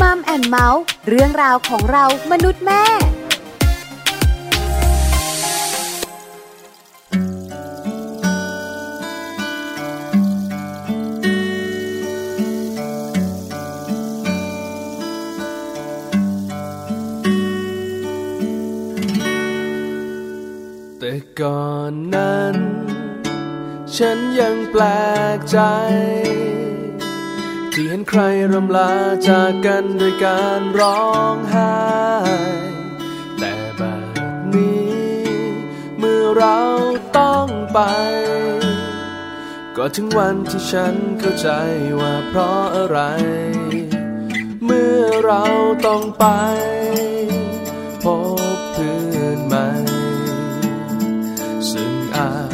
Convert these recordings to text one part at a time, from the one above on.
มัมแอนเมาส์เรื่องราวของเรามนุษย์แม่แต่ก่อนนั้น ฉันยังแปลกใจ ที่เห็นใครรำลาจากกันด้วยการร้องไห้ แต่แบบนี้ เมื่อเราต้องไป ก็ถึงวันที่ฉันเข้าใจว่าเพราะอะไร เมื่อเราต้องไป พบเพื่อนใหม่ ซึ่งอาจ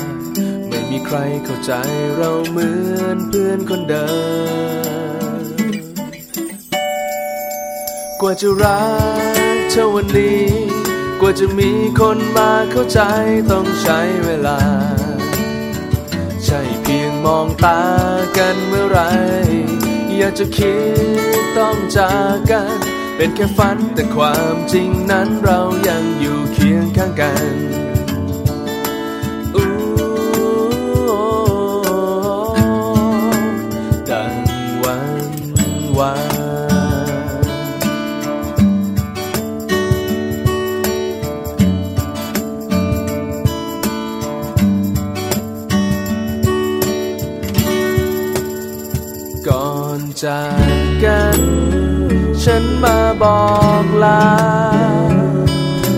ไม่มีใครเข้าใจเราเหมือนเพื่อนคนเดิม กว่าจะรักเธอวันนี้ กว่าจะมีคนมาเข้าใจต้องใช้เวลา ใช่เพียงมองตากันเมื่อไร อยากจะคิดต้องจากกัน เป็นแค่ฝันแต่ความจริงนั้นเรายังอยู่เคียงข้างกัน จากกัน ฉันมาบอกลา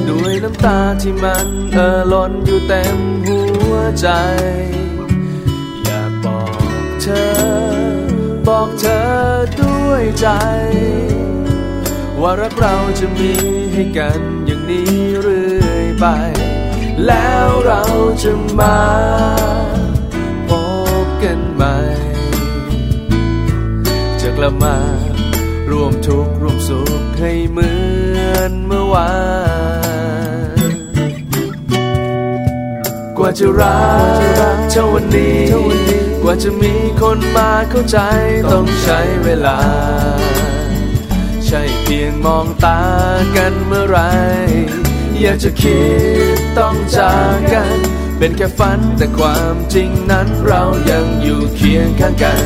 ด้วยน้ำตาที่มันเอ่อล้นอยู่เต็มหัวใจ อยากบอกเธอ บอกเธอด้วยใจ ว่ารักเราจะมีให้กันอย่างนี้เรื่อยไป แล้วเราจะมาพบกันใหม่ กลับมารวมทุกข์รวมสุขให้เหมือนเมื่อวาน กว่าจะรักเท่าวันนี้ กว่าจะมีคนมาเข้าใจต้องใช้เวลา ใช่เพียงมองตากันเมื่อไร อยากจะคิดต้องจากกันเป็นแค่ฝันแต่ความจริงนั้นเรายังอยู่เคียงข้างกัน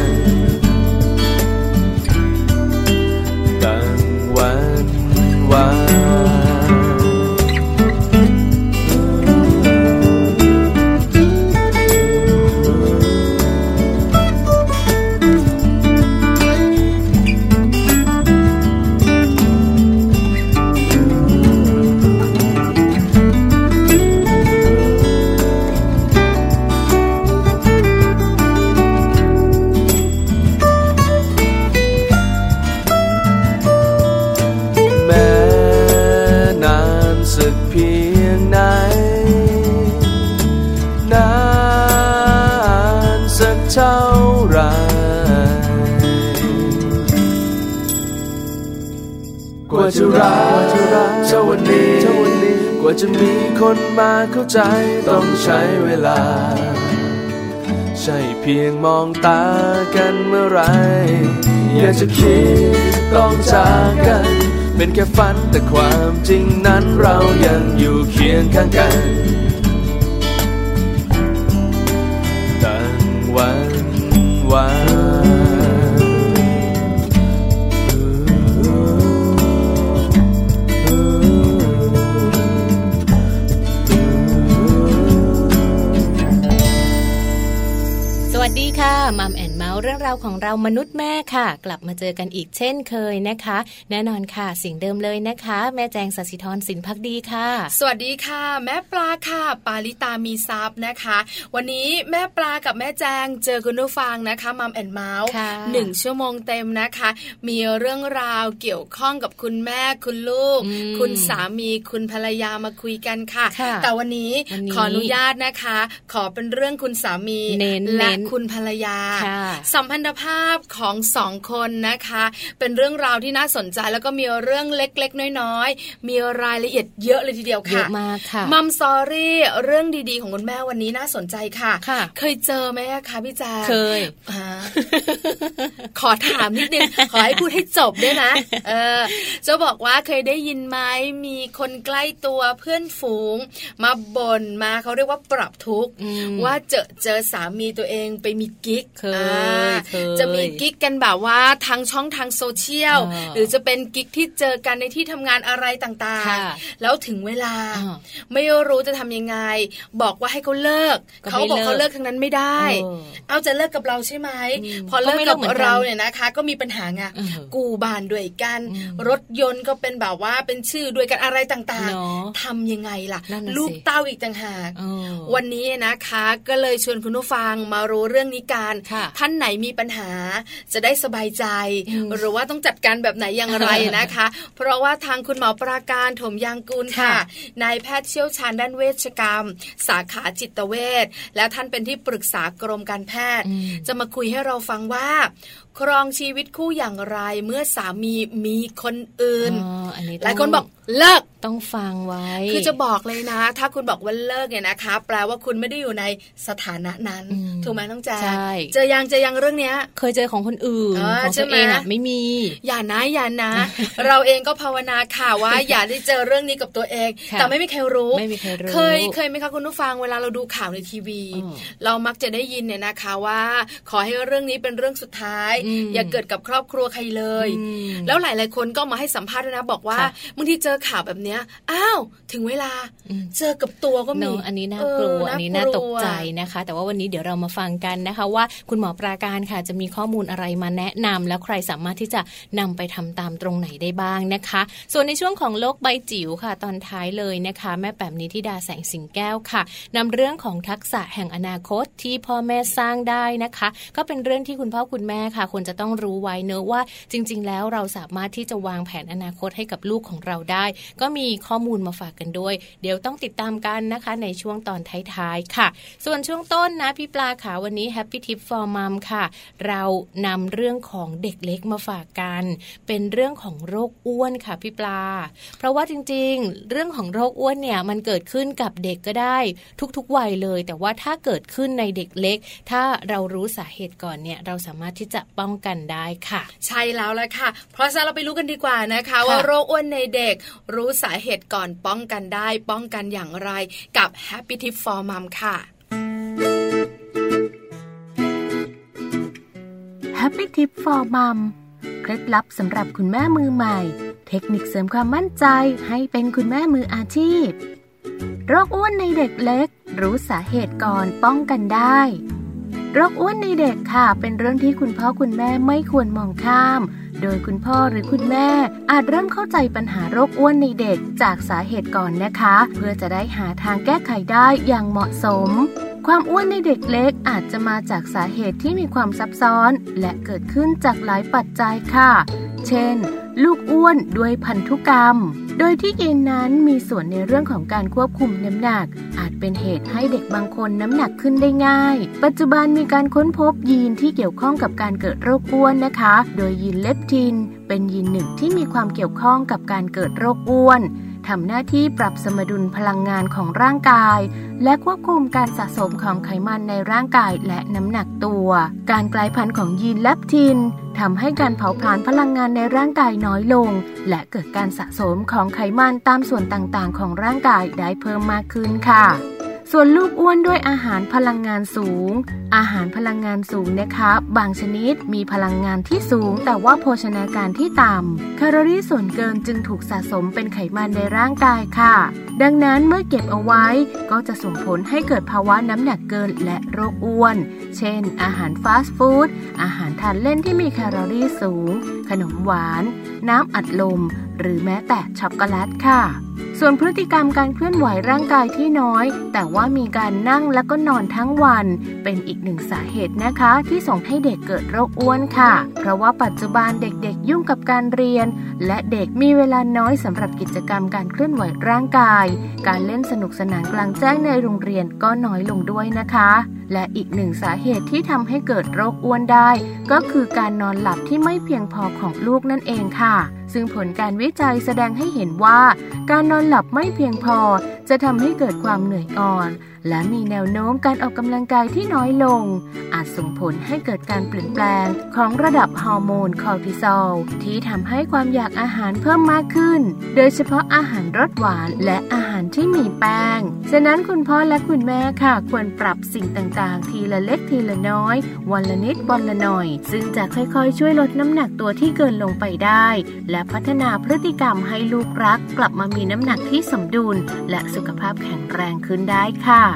จะรักเท่าวันนี้ กว่าจะมีคนมาเข้าใจต้องใช้เวลา ใช่เพียงมองตากันเมื่อไร อยากจะคิดต้องจากกัน เป็นแค่ฝันแต่ความจริงนั้นเรายังอยู่เคียงข้างกันตั้งวันวาน ดีค่ะ Mom and เมาท์เรื่องราวของเรามนุษย์แม่ค่ะ กลับมาเจอกันอีกเช่นเคยนะคะ แน่นอนค่ะ เช่นเดิมเลยนะคะ แม่แจงสัสิธรสินพักดีค่ะ สวัสดีค่ะ แม่ปลาค่ะ ปาลิตามีทรัพย์นะคะ วันนี้แม่ปลากับแม่แจงเจอคุณผู้ฟังนะคะ Mom and เมาท์ค่ะหนึ่งชั่วโมงเต็มนะคะ มีเรื่องราวเกี่ยวข้องกับคุณแม่คุณลูกอืมคุณสามีคุณภรรยามาคุยกันค่ะค่ะแต่วันนี้วันนี้ขออนุญาตนะคะ ขอเป็นเรื่องคุณสามีเน้นและเน้นคุณภรรยาค่ะสัมพันธภาพของสองคนนะคะ เป็นเรื่องราวที่น่าสนใจแล้วก็มีเรื่องเล็กๆ น้อยๆ มีรายละเอียดเยอะเลยทีเดียวค่ะเยอะมากค่ะมัมซอรี่เรื่องดีๆ ของคุณแม่วันนี้น่าสนใจค่ะค่ะเคยเจอไหมคะพี่แจ๊คเคยอ่าขอถามนิดนึง ขอให้พูดให้จบด้วยนะเออจะบอกว่าเคยได้ยินไหมมีคนใกล้ตัวเพื่อนฝูง มาบ่นมาเขาเรียกว่าปรับทุกข์อืมว่าเจอเจอสามีตัวเองไปมีกิ๊กเคยอ่าเคยจะมีกิ๊กกันแบบว่าทางช่องทางโซเชียลอ่าหรือจะเป็นกิ๊กที่เจอกันในที่ทำงานอะไรต่างค่ะๆแล้วถึงเวลาอ่าไม่รู้จะทำยังไง บอกว่าให้เขาเลิกก็เขาไม่บอกเลิกเขาเลิกทั้งนั้นไม่ได้ เออเอาจะเลิกกับเราใช่ไหมอืมพอเลิก็กไม่เลิกักบเหมือนกันเราเนี่ยนะคะ ก็มีปัญหาไงเออกู้บ้านด้วยกันอืมรถยนต์ก็เป็นแบบว่าเป็นชื่อด้วยกันอะไรต่างเนอะๆทำยังไงล่ะนั่นน่ะสิลูกเต้าอีกต่างหากเออวันนี้นะคะ ก็เลยชวนคุณผู้ฟังมารู้เรื่องนี้กันค่ะท่านไหนมีปัญหา จะได้สบายใจอืมหรือว่าต้องจัดการแบบไหนอย่างไรนะคะ เพราะว่าทางคุณหมอปราการถมยางกูลค่ะค่ะนายแพทย์เชี่ยวชาญด้านเวชกรรม สาขาจิตเวชและท่านเป็นที่ปรึกษากรมการแพทย์อืมจะมาคุยให้เราฟังว่า ครองชีวิตคู่อย่างไรเมื่อสามีมีคนอื่นอ๋ออันนี้หลายคนบอกเลิกต้องฟังไว้ คือจะบอกเลยนะ ถ้าคุณบอกว่าเลิกเนี่ยนะคะ แปลว่าคุณไม่ได้อยู่ในสถานะนั้นอืมถูกไหมน้องแจ๊ใช่เจอยังเจอยังเรื่องเนี้ย เคยเจอของคนอื่นเออของใช่ตัวไหมเองอะไม่มี อย่านะอย่านะ เราเองก็ภาวนาค่ะว่าอย่าได้เจอเรื่องนี้กับตัวเองค่ะแต่ไม่มีใครรู้ไม่มีใครรู้เคยเคยไหมคะคุณผู้ฟังเวลาเราดูข่าวในทีวีอืมเรามักจะได้ยินเนี่ยนะคะว่า ขอให้เรื่องนี้เป็นเรื่องสุดท้ายอืมอย่าเกิดกับครอบครัวใครเลยอืมแล้วหลาย ๆ คนก็มาให้สัมภาษณ์ด้วยนะ บอกว่าค่ะบางทีเจอข่าวแบบเนี้ยอ้าวถึงเวลาอืมเจอกับตัวก็เนมีอะอันนี้น่ากลัวเอันนี้น่าตกใจลัวนะคะ แต่ว่าวันนี้เดี๋ยวเรามาฟังกันนะคะ ว่าคุณหมอปราการค่ะจะมีข้อมูลอะไรมาแนะนำแล้วใครสามารถที่จะนำไปทำตามตรงไหนได้บ้างนะคะ ส่วนในช่วงของโลกใบจิ๋วค่ะ ตอนท้ายเลยนะคะ แม่แป๋มนิธิดาแสงสิงแก้วค่ะนำเรื่องของทักษะแห่งอนาคตที่พ่อแม่สร้างได้นะคะ ก็เป็นเรื่องที่คุณพ่อคุณแม่ค่ะควรจะต้องรู้ไว้เนอะว่าจริง ๆ แล้วเราสามารถที่จะวางแผนอนาคตให้กับลูกของเราได้ ก็มีข้อมูลมาฝากกันด้วย เดี๋ยวต้องติดตามกันนะคะในช่วงตอนท้ายๆค่ะ ส่วนช่วงต้นนะพี่ปลาค่ะวันนี้ Happy Tip for Mom ค่ะ เรานำเรื่องของเด็กเล็กมาฝากกัน เป็นเรื่องของโรคอ้วนค่ะพี่ปลา เพราะว่าจริง ๆ เรื่องของโรคอ้วนเนี่ยมันเกิดขึ้นกับเด็กก็ได้ทุกๆวัยเลย แต่ว่าถ้าเกิดขึ้นในเด็กเล็ก ถ้าเรารู้สาเหตุก่อนเนี่ยเราสามารถที่จะป้องกันได้ค่ะ ใช่แล้วละค่ะ เพราะฉะนั้นเราไปรู้กันดีกว่านะคะค่ะว่าโรคอ้วนในเด็กรู้สาเหตุก่อนป้องกันได้ ป้องกันอย่างไรกับ Happy Tip for Mom ค่ะ Happy Tip for Mom เคล็ดลับสำหรับคุณแม่มือใหม่ เทคนิคเสริมความมั่นใจให้เป็นคุณแม่มืออาชีพ โรคอ้วนในเด็กเล็ก รู้สาเหตุก่อนป้องกันได้ โรคอ้วนในเด็กค่ะ เป็นเรื่องที่คุณพ่อคุณแม่ไม่ควรมองข้าม โดยคุณพ่อหรือคุณแม่ อาจเริ่มเข้าใจปัญหาโรคอ้วนในเด็กจากสาเหตุก่อนนะคะ เพื่อจะได้หาทางแก้ไขได้อย่างเหมาะสมความอ้วนในเด็กเล็กอาจจะมาจากสาเหตุที่มีความซับซ้อน และเกิดขึ้นจากหลายปัจจัยค่ะ เช่น ลูกอ้วนด้วยพันธุกรรม โดยที่ยีนนั้นมีส่วนในเรื่องของการควบคุมน้ำหนัก อาจเป็นเหตุให้เด็กบางคนน้ำหนักขึ้นได้ง่าย ปัจจุบันมีการค้นพบยีนที่เกี่ยวข้องกับการเกิดโรคอ้วนนะคะ โดยยีนเลปทิน เป็นยีนหนึ่งที่มีความเกี่ยวข้องกับการเกิดโรคอ้วน ทำหน้าที่ปรับสมดุลพลังงานของร่างกาย และควบคุมการสะสมของไขมันในร่างกายและน้ำหนักตัว การกลายพันธุ์ของยีนแลปทินทำให้การเผาผลาญพลังงานในร่างกายน้อยลง และเกิดการสะสมของไขมันตามส่วนต่างๆ ของร่างกายได้เพิ่มมากขึ้นค่ะ ส่วนลูกอ้วนด้วยอาหารพลังงานสูง อาหารพลังงานสูงนะคะบางชนิดมีพลังงานที่สูง แต่ว่าโภชนาการที่ต่ำแคลอรี่ส่วนเกินจึงถูกสะสมเป็นไขมันในร่างกายค่ะ ดังนั้นเมื่อเก็บเอาไว้ก็จะส่งผลให้เกิดภาวะน้ำหนักเกินและโรคอ้วน เช่น อาหารฟาสต์ฟู้ดอาหารทานเล่นที่มีแคลอรี่สูง ขนมหวาน น้ำอัดลม หรือแม้แต่ช็อกโกแลตค่ะ ส่วนพฤติกรรมการเคลื่อนไหวร่างกายที่น้อย แต่ว่ามีการนั่งแล้วก็นอนทั้งวัน เป็นอีกหนึ่งสาเหตุนะคะ ที่ส่งให้เด็กเกิดโรคอ้วนค่ะ เพราะว่าปัจจุบันเด็กๆ ยุ่งกับการเรียน และเด็กมีเวลาน้อยสำหรับกิจกรรมการเคลื่อนไหวร่างกาย การเล่นสนุกสนานกลางแจ้งในโรงเรียนก็น้อยลงด้วยนะคะ และอีกหนึ่งสาเหตุที่ทำให้เกิดโรคอ้วนได้ ก็คือการนอนหลับที่ไม่เพียงพอของลูกนั่นเองค่ะ ซึ่งผลการวิจัยแสดงให้เห็นว่า การนอนหลับไม่เพียงพอจะทำให้เกิดความเหนื่อยอ่อน และมีแนวโน้มการออกกำลังกายที่น้อยลง อาจส่งผลให้เกิดการเปลี่ยนแปลงของระดับฮอร์โมนคอร์ติซอลที่ทำให้ความอยากอาหารเพิ่มมากขึ้น โดยเฉพาะอาหารรสหวานและอาหารที่มีแป้ง ฉะนั้นคุณพ่อและคุณแม่ค่ะ ควรปรับสิ่งต่างๆ ทีละเล็กทีละน้อย วันละนิดวันละหน่อย ซึ่งจะค่อยๆ ช่วยลดน้ำหนักตัวที่เกินลงไปได้ และพัฒนาพฤติกรรมให้ลูกรัก กลับมามีน้ำหนักที่สมดุล และสุขภาพแข็งแรงขึ้นได้ค่ะ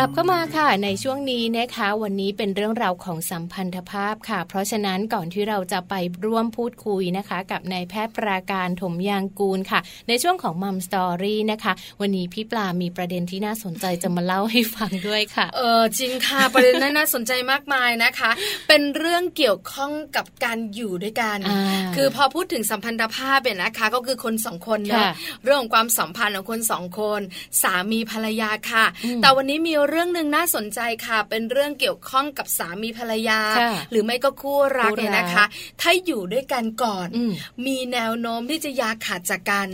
ลับเข้ามาค่ะในช่วงนี้นะคะวันนี้เป็นเรื่องราวของสัมพันธภาพค่ะ เพราะฉะนั้นก่อนที่เราจะไปร่วมพูดคุยนะคะ กับนายแพทย์ปราการถมยางกูลค่ะ ในช่วงของมัมสตอรี่นะคะ วันนี้พี่ปลามีประเด็นที่น่าสนใจจะมาเล่าให้ฟังด้วยค่ะ เออจริงค่ะประเด็นนั้นน่าสนใจมากมายนะคะ เป็นเรื่องเกี่ยวข้องกับการอยู่ด้วยกัน คือพอพูดถึงสัมพันธภาพเนี่ยนะคะ ก็คือคนสองคนเนาะเรื่องของความสัมพันธ์ของคนสองคน สามีภรรยาค่ะ แต่วันนี้มีเรื่องหนึ่งน่าสนใจค่ะ เป็นเรื่องเกี่ยวข้องกับสามีภรรยา หรือไม่ก็คู่รักเนี่ยนะคะ ถ้าอยู่ด้วยกันก่อน มีแนวโน้มที่จะยาขาดจากกัน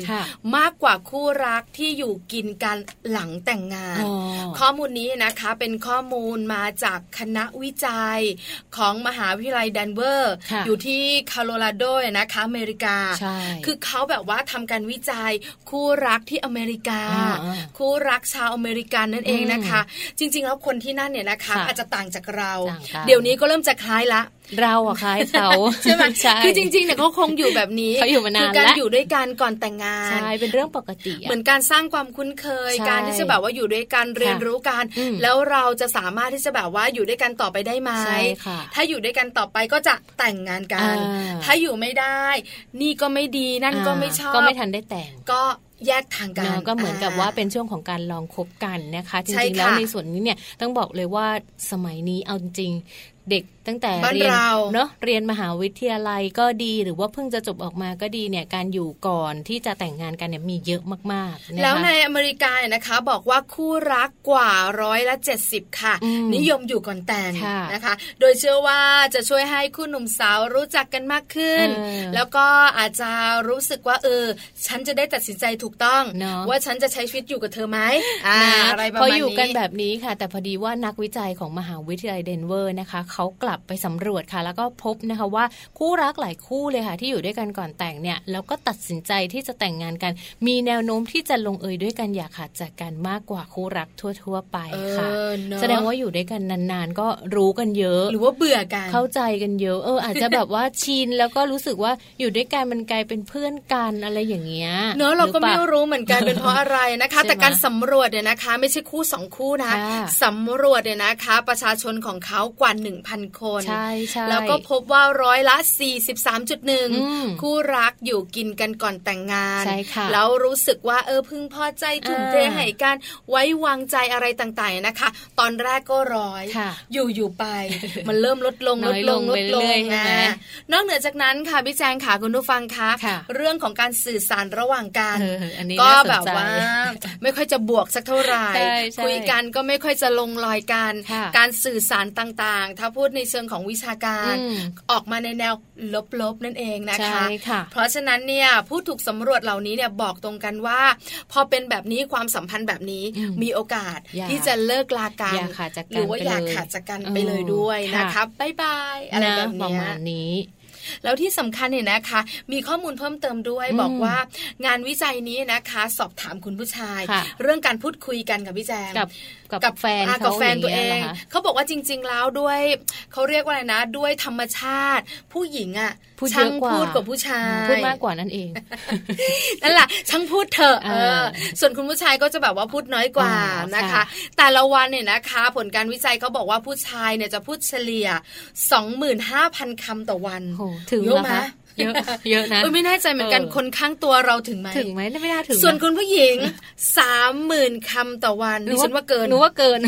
มากกว่าคู่รักที่อยู่กินกันหลังแต่งงาน ข้อมูลนี้นะคะเป็นข้อมูลมาจากคณะวิจัยของมหาวิทยาลัยแดนเวอร์ อยู่ที่คาโลราโดนะคะอเมริกา คือเขาแบบว่าทำการวิจัยคู่รักที่อเมริกา คู่รักชาวอเมริกันนั่นเองนะคะจริง ๆ แล้วคนที่นั่นเนี่ยนะคะ อาจจะต่างจากเรา เดี๋ยวนี้ก็เริ่มจะคล้ายละ เราอะคล้ายเขาใช่ไหมคือจริงๆเนี่ยเขาคงอยู่แบบนี้เขาอยู่มานานแล้วการอยู่ด้วยกันก่อนแต่งงานใช่เป็นเรื่องปกติ เหมือนการสร้างความคุ้นเคย การที่จะแบบว่าอยู่ด้วยกันเรียนรู้กัน แล้วเราจะสามารถที่จะแบบว่าอยู่ด้วยกันต่อไปได้ไหมถ้าอยู่ด้วยกันต่อไปก็จะแต่งงานกัน ถ้าอยู่ไม่ได้ นี่ก็ไม่ดีนั่นก็ไม่ชอบก็ไม่ทันได้แต่งก็ แยกทางกันก็เหมือนกับว่าเป็นช่วงของการลองคบกันนะคะ จริงๆแล้วในส่วนนี้เนี่ยต้องบอกเลยว่าสมัยนี้เอาจริงเด็กตั้งแต่เรียนเนาะเรียนมหาวิทยาลัยก็ดีหรือว่าเพิ่งจะจบออกมาก็ดีเนี่ยการอยู่ก่อนที่จะแต่งงานกันเนี่ยมีเยอะมากๆแล้วในอเมริกานะคะ บอกว่าคู่รักกว่าร้อยละเจ็ดสิบค่ะ นิยมอยู่ก่อนแต่งนะคะ โดยเชื่อว่าจะช่วยให้คู่หนุ่มสาวรู้จักกันมากขึ้น แล้วก็อาจจะรู้สึกว่าเออ ฉันจะได้ตัดสินใจถูกต้อง ว่าฉันจะใช้ชีวิตอยู่กับเธอไหมอะไรประมาณนี้พออยู่กันแบบนี้ค่ะ แต่พอดีว่านักวิจัยของมหาวิทยาลัยเดนเวอร์นะคะเขากลับไปสำรวจค่ะ แล้วก็พบนะคะว่าคู่รักหลายคู่เลยค่ะ ที่อยู่ด้วยกันก่อนแต่งเนี่ยแล้วก็ตัดสินใจที่จะแต่งงานกัน มีแนวโน้มที่จะลงเอยด้วยกันอย่าขาดจากกันมากกว่าคู่รักทั่ว ๆ ไปค่ะแสดงว่าอยู่ด้วยกันนานๆ ก็รู้กันเยอะ หรือว่าเบื่อกันเข้าใจกันเยอะเอออาจจะแบบว่าชินแล้วก็รู้สึกว่าอยู่ด้วยกันมันกลายเป็นเพื่อนกันอะไรอย่างเงี้ยเนอะเราก็ไม่รู้เหมือนกันเป็นเพราะอะไรนะคะ แต่การสำรวจเนี่ยนะคะ ไม่ใช่คู่สองคู่นะสำรวจเนี่ยนะคะ ประชาชนของเขากว่าหนึ่งพันคน ใช่ใช่แล้วก็พบว่าร้อยละ 43.1 คู่รักอยู่กินกันก่อนแต่งงานใช่ค่ะแล้วรู้สึกว่าเออพึงพอใจถุงเทให้กันไว้วางใจอะไรต่างๆนะคะ ตอนแรกก็ร้อยอยู่อยู่ไป มันเริ่มลดลงลดลงลดลงนะนอกเหนือจากนั้นค่ะพี่แจงค่ะคุณผู้ฟังคะเรื่องของการสื่อสารระหว่างกันก็แบบว่าไม่ค่อยจะบวกสักเท่าไหร่คุยกันก็ไม่ค่อยจะลงรอยกัน การสื่อสารต่างๆ ถ้าพูดในเชิงของวิชาการ ออกมาในแนวลบๆนั่นเองนะคะคะเพราะฉะนั้นเนี่ยผู้ถูกสำรวจเหล่านี้เนี่ยบอกตรงกันว่า พอเป็นแบบนี้ความสัมพันธ์แบบนี้มีโอกาสที่จะเลิกลากันหรือว่าอยากขาดจากกันไปเลยด้วยนะคะบ๊ายบายอะไรแบบนี้ แล้วที่สำคัญเนี่ยนะคะ มีข้อมูลเพิ่มเติมด้วยบอกว่างานวิจัยนี้นะคะ สอบถามคุณผู้ชาย เรื่องการพูดคุยกันกับพี่แจงกับกับแฟนกับแฟนตัวเองเขาบอกว่าจริง ๆ แล้วด้วยเขาเรียกว่าอะไรนะ ด้วยธรรมชาติ ผู้หญิงอะช่างพูดกว่าผู้ชายพูดมากกว่านั่นเองนั่นแหละช่างพูดเถอะส่วนคุณผู้ชายก็จะแบบว่าพูดน้อยกว่านะคะ แต่ละวันเนี่ยนะคะ ผลการวิจัยเขาบอกว่าผู้ชายเนี่ยจะพูดเฉลี่ย 25,000คำต่อวันถึงเหรอคะ เยอะเยอะนะไม่แน่ใจเหมือนกันคนข้างตัวเราถึงไหมถึงไหมไม่น่าถึงส่วนคุณผู้หญิงสามหมื่นคำต่อวันดิฉันว่าเกินหนูว่าเกิน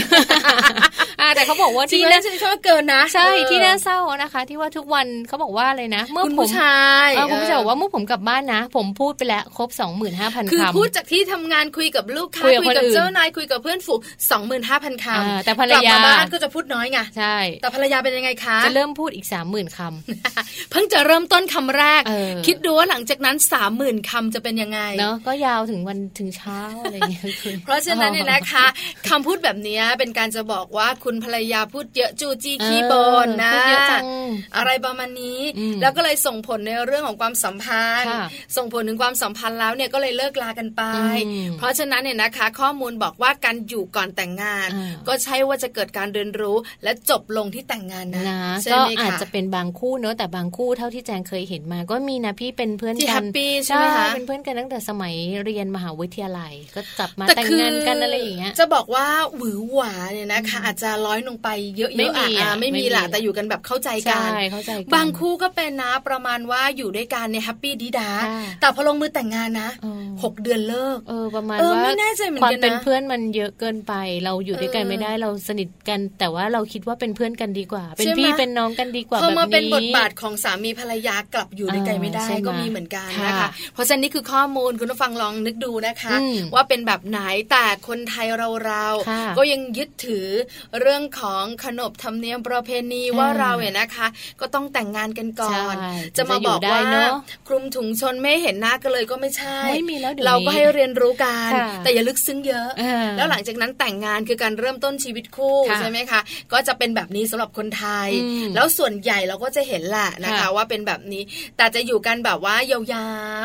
แต่เขาบอกว่าที่น่าฉันว่าเกินนะ ใช่ที่น่าเศร้านะคะ ที่ว่าทุกวันเขาบอกว่าอะไรนะ เมื่อผมชายคุณผู้ชายบอกว่าเมื่อผมกลับบ้านนะ ผมพูดไปแล้วครบสองหมื่นห้าพันคำคือพูดจากที่ทำงานคุยกับลูกค้าคุยกับเจ้านายคุยกับเพื่อนฝูงสองหมื่นห้าพันคำแต่ภรรยาบ้านก็จะพูดน้อยไงใช่แต่ภรรยาเป็นยังไงคะจะเริ่มพูดอีกสามหมื่นคำเพิ่งจะเริ่มต้นคำแรก คิดดูว่าหลังจากนั้นสามหมื่นคำจะเป็นยังไงเนาะก็ยาวถึงวันถึงเช้าอะไรเงี้ยเพราะฉะนั้นเนี่ยนะคะคำพูดแบบนี้เป็นการจะบอกว่าคุณภรรยาพูดเยอะจูจีขี้บนนะอะไรประมาณนี้ แล้วก็เลยส่งผลในเรื่องของความสัมพันธ์ ส่งผลถึงความสัมพันธ์แล้วเนี่ยก็เลยเลิกลากันไป เพราะฉะนั้นเนี่ยนะคะ ข้อมูลบอกว่าการอยู่ก่อนแต่งงาน ก็ใช่ว่าจะเกิดการเรียนรู้และจบลงที่แต่งงานนะก็อาจจะเป็นบางคู่เนอะแต่บางคู่เท่าที่แจงเคยเห็นมาก็มีนะพี่เป็นเพื่อนกันที่แฮปปี้ใช่ไหมคะเป็นเพื่อนกันตั้งแต่สมัยเรียนมหาวิทยาลัย ก็จับมาแต่งงานกันอะไรอย่างเงี้ยจะบอกว่าหวือหวาเนี่ยนะคะอาจจะร้อยลงไปเยอะๆไม่มีอะไม่มีหละแต่อยู่กันแบบเข้าใจกันเข้าใจบางคู่ก็เป็นนะประมาณว่าอยู่ด้วยกันเนี่ยแฮปปี้ดีดาแต่พอลงมือแต่งงานนะหกเดือนเลิกเออประมาณว่าไม่แน่ใจเหมือนกันนะความเป็นเพื่อนมันเยอะเกินไป เราอยู่ด้วยกันไม่ได้เราสนิทกัน แต่ว่าเราคิดว่าเป็นเพื่อนกันดีกว่า เป็นพี่เป็นน้องกันดีกว่าแบบนี้พอมาเป็นบทบาทของสามีภรรยากลับอยู่ด้วยกันไม่ได้ก็มีเหมือนกันนะคะ เพราะฉะนั้นนี่คือข้อมูลคุณผู้ฟังลองนึกดูนะคะ ว่าเป็นแบบไหนแต่คนไทยเราเราก็ยังยึดถือเรื่องของขนบธรรมเนียมประเพณีว่าเราเนี่ยนะคะ ก็ต้องแต่งงานกันก่อน จะมาบอกว่าคลุมถุงชนไม่เห็นหน้ากันเลยก็ไม่ใช่ไม่มีแล้วเราก็ให้เรียนรู้กันแต่อย่าลึกซึ้งเยอะ แล้วหลังจากนั้นแต่งงานคือการเริ่มต้นชีวิตคู่ใช่ไหมคะก็จะเป็นแบบนี้สำหรับคนไทย แล้วส่วนใหญ่เราก็จะเห็นแหละนะคะว่าเป็นแบบนี้แต่จะอยู่กันแบบว่ายา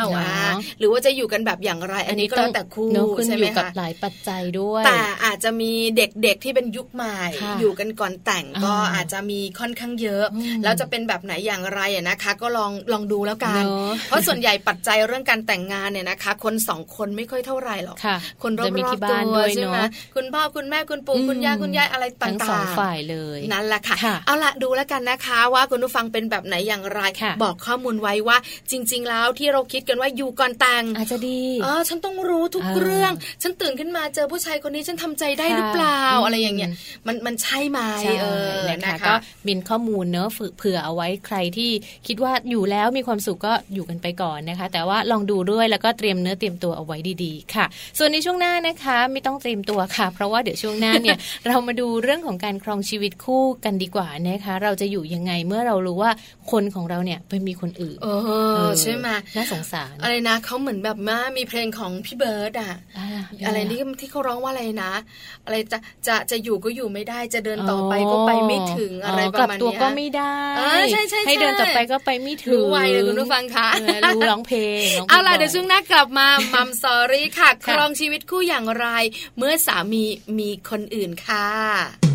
วๆหรือว่าจะอยู่กันแบบอย่างไร อันนี้ก็แล้วแต่คู่ใช่ไหมคะหลายปัจจัยด้วย แต่อาจจะมีเด็กๆที่เป็นยุคใหม่ อยู่กันก่อนแต่งก็อาจจะมีค่อนข้างเยอะ แล้วจะเป็นแบบไหนอย่างไรนะคะ ก็ลองลองดูแล้วกันเพราะส่วนใหญ่ปัจจัยเรื่องการแต่งงานเนี่ยนะคะ คนสองคนไม่ค่อยเท่าไหร่หรอกคนรอบๆตัวใช่ไหมคุณพ่อคุณแม่คุณปู่คุณย่าคุณยายอะไรต่างๆทั้งสองฝ่ายเลยนั่นแหละค่ะ เอาละดูแล้วกันนะคะ ว่าคุณผู้ฟังเป็นแบบไหนอย่างไรบอกข้อมูลไว้ว่า จริง ๆ แล้วที่เราคิดกันว่าอยู่ก่อนแต่งอาจจะดีอ๋อฉันต้องรู้ทุกเรื่อง ฉันตื่นขึ้นมาเจอผู้ชายคนนี้ฉันทำใจได้หรือเปล่าอะไรอย่างเงี้ยมันมันใช่ไหมเออนะคะก็บินข้อมูลเนอะเผื่อเอาไว้ใครที่คิดว่าอยู่แล้วมีความสุขก็อยู่กันไปก่อนนะคะ แต่ว่าลองดูด้วยแล้วก็เตรียมเนื้อเตรียมตัวเอาไว้ดีๆ ค่ะ ส่วนในช่วงหน้านะคะไม่ต้องเตรียมตัวค่ะ เพราะว่าเดี๋ยวช่วงหน้าเนี่ยเรามาดูเรื่องของการครองชีวิตคู่กันดีกว่านะคะ เราจะอยู่ยังไงเมื่อเรารู้ว่าคนของเราเนี่ยไปมีคนอื่นเออใช่ไหมน่าสงสาร อะไรนะเขาเหมือนแบบว่ามีเพลงของพี่เบิร์ดอะอะไรที่ที่เขาร้องว่าอะไรนะ อะไรจะจะจะอยู่ก็อยู่ไม่ได้จะเดินต่อไปก็ไปไม่ถึงอะไรประมาณนี้ตัวก็ไม่ได้ใช่ใช่ให้เดินต่อไปก็ไปไม่ถึงรู้ไวเลยคุณผู้ฟังคะรู้ร้องเพลงเอาล่ะเดี๋ยวช่วงหน้ากลับมามัมสอรี่ค่ะครองชีวิตคู่อย่างไร เมื่อสามีมีคนอื่นค่ะ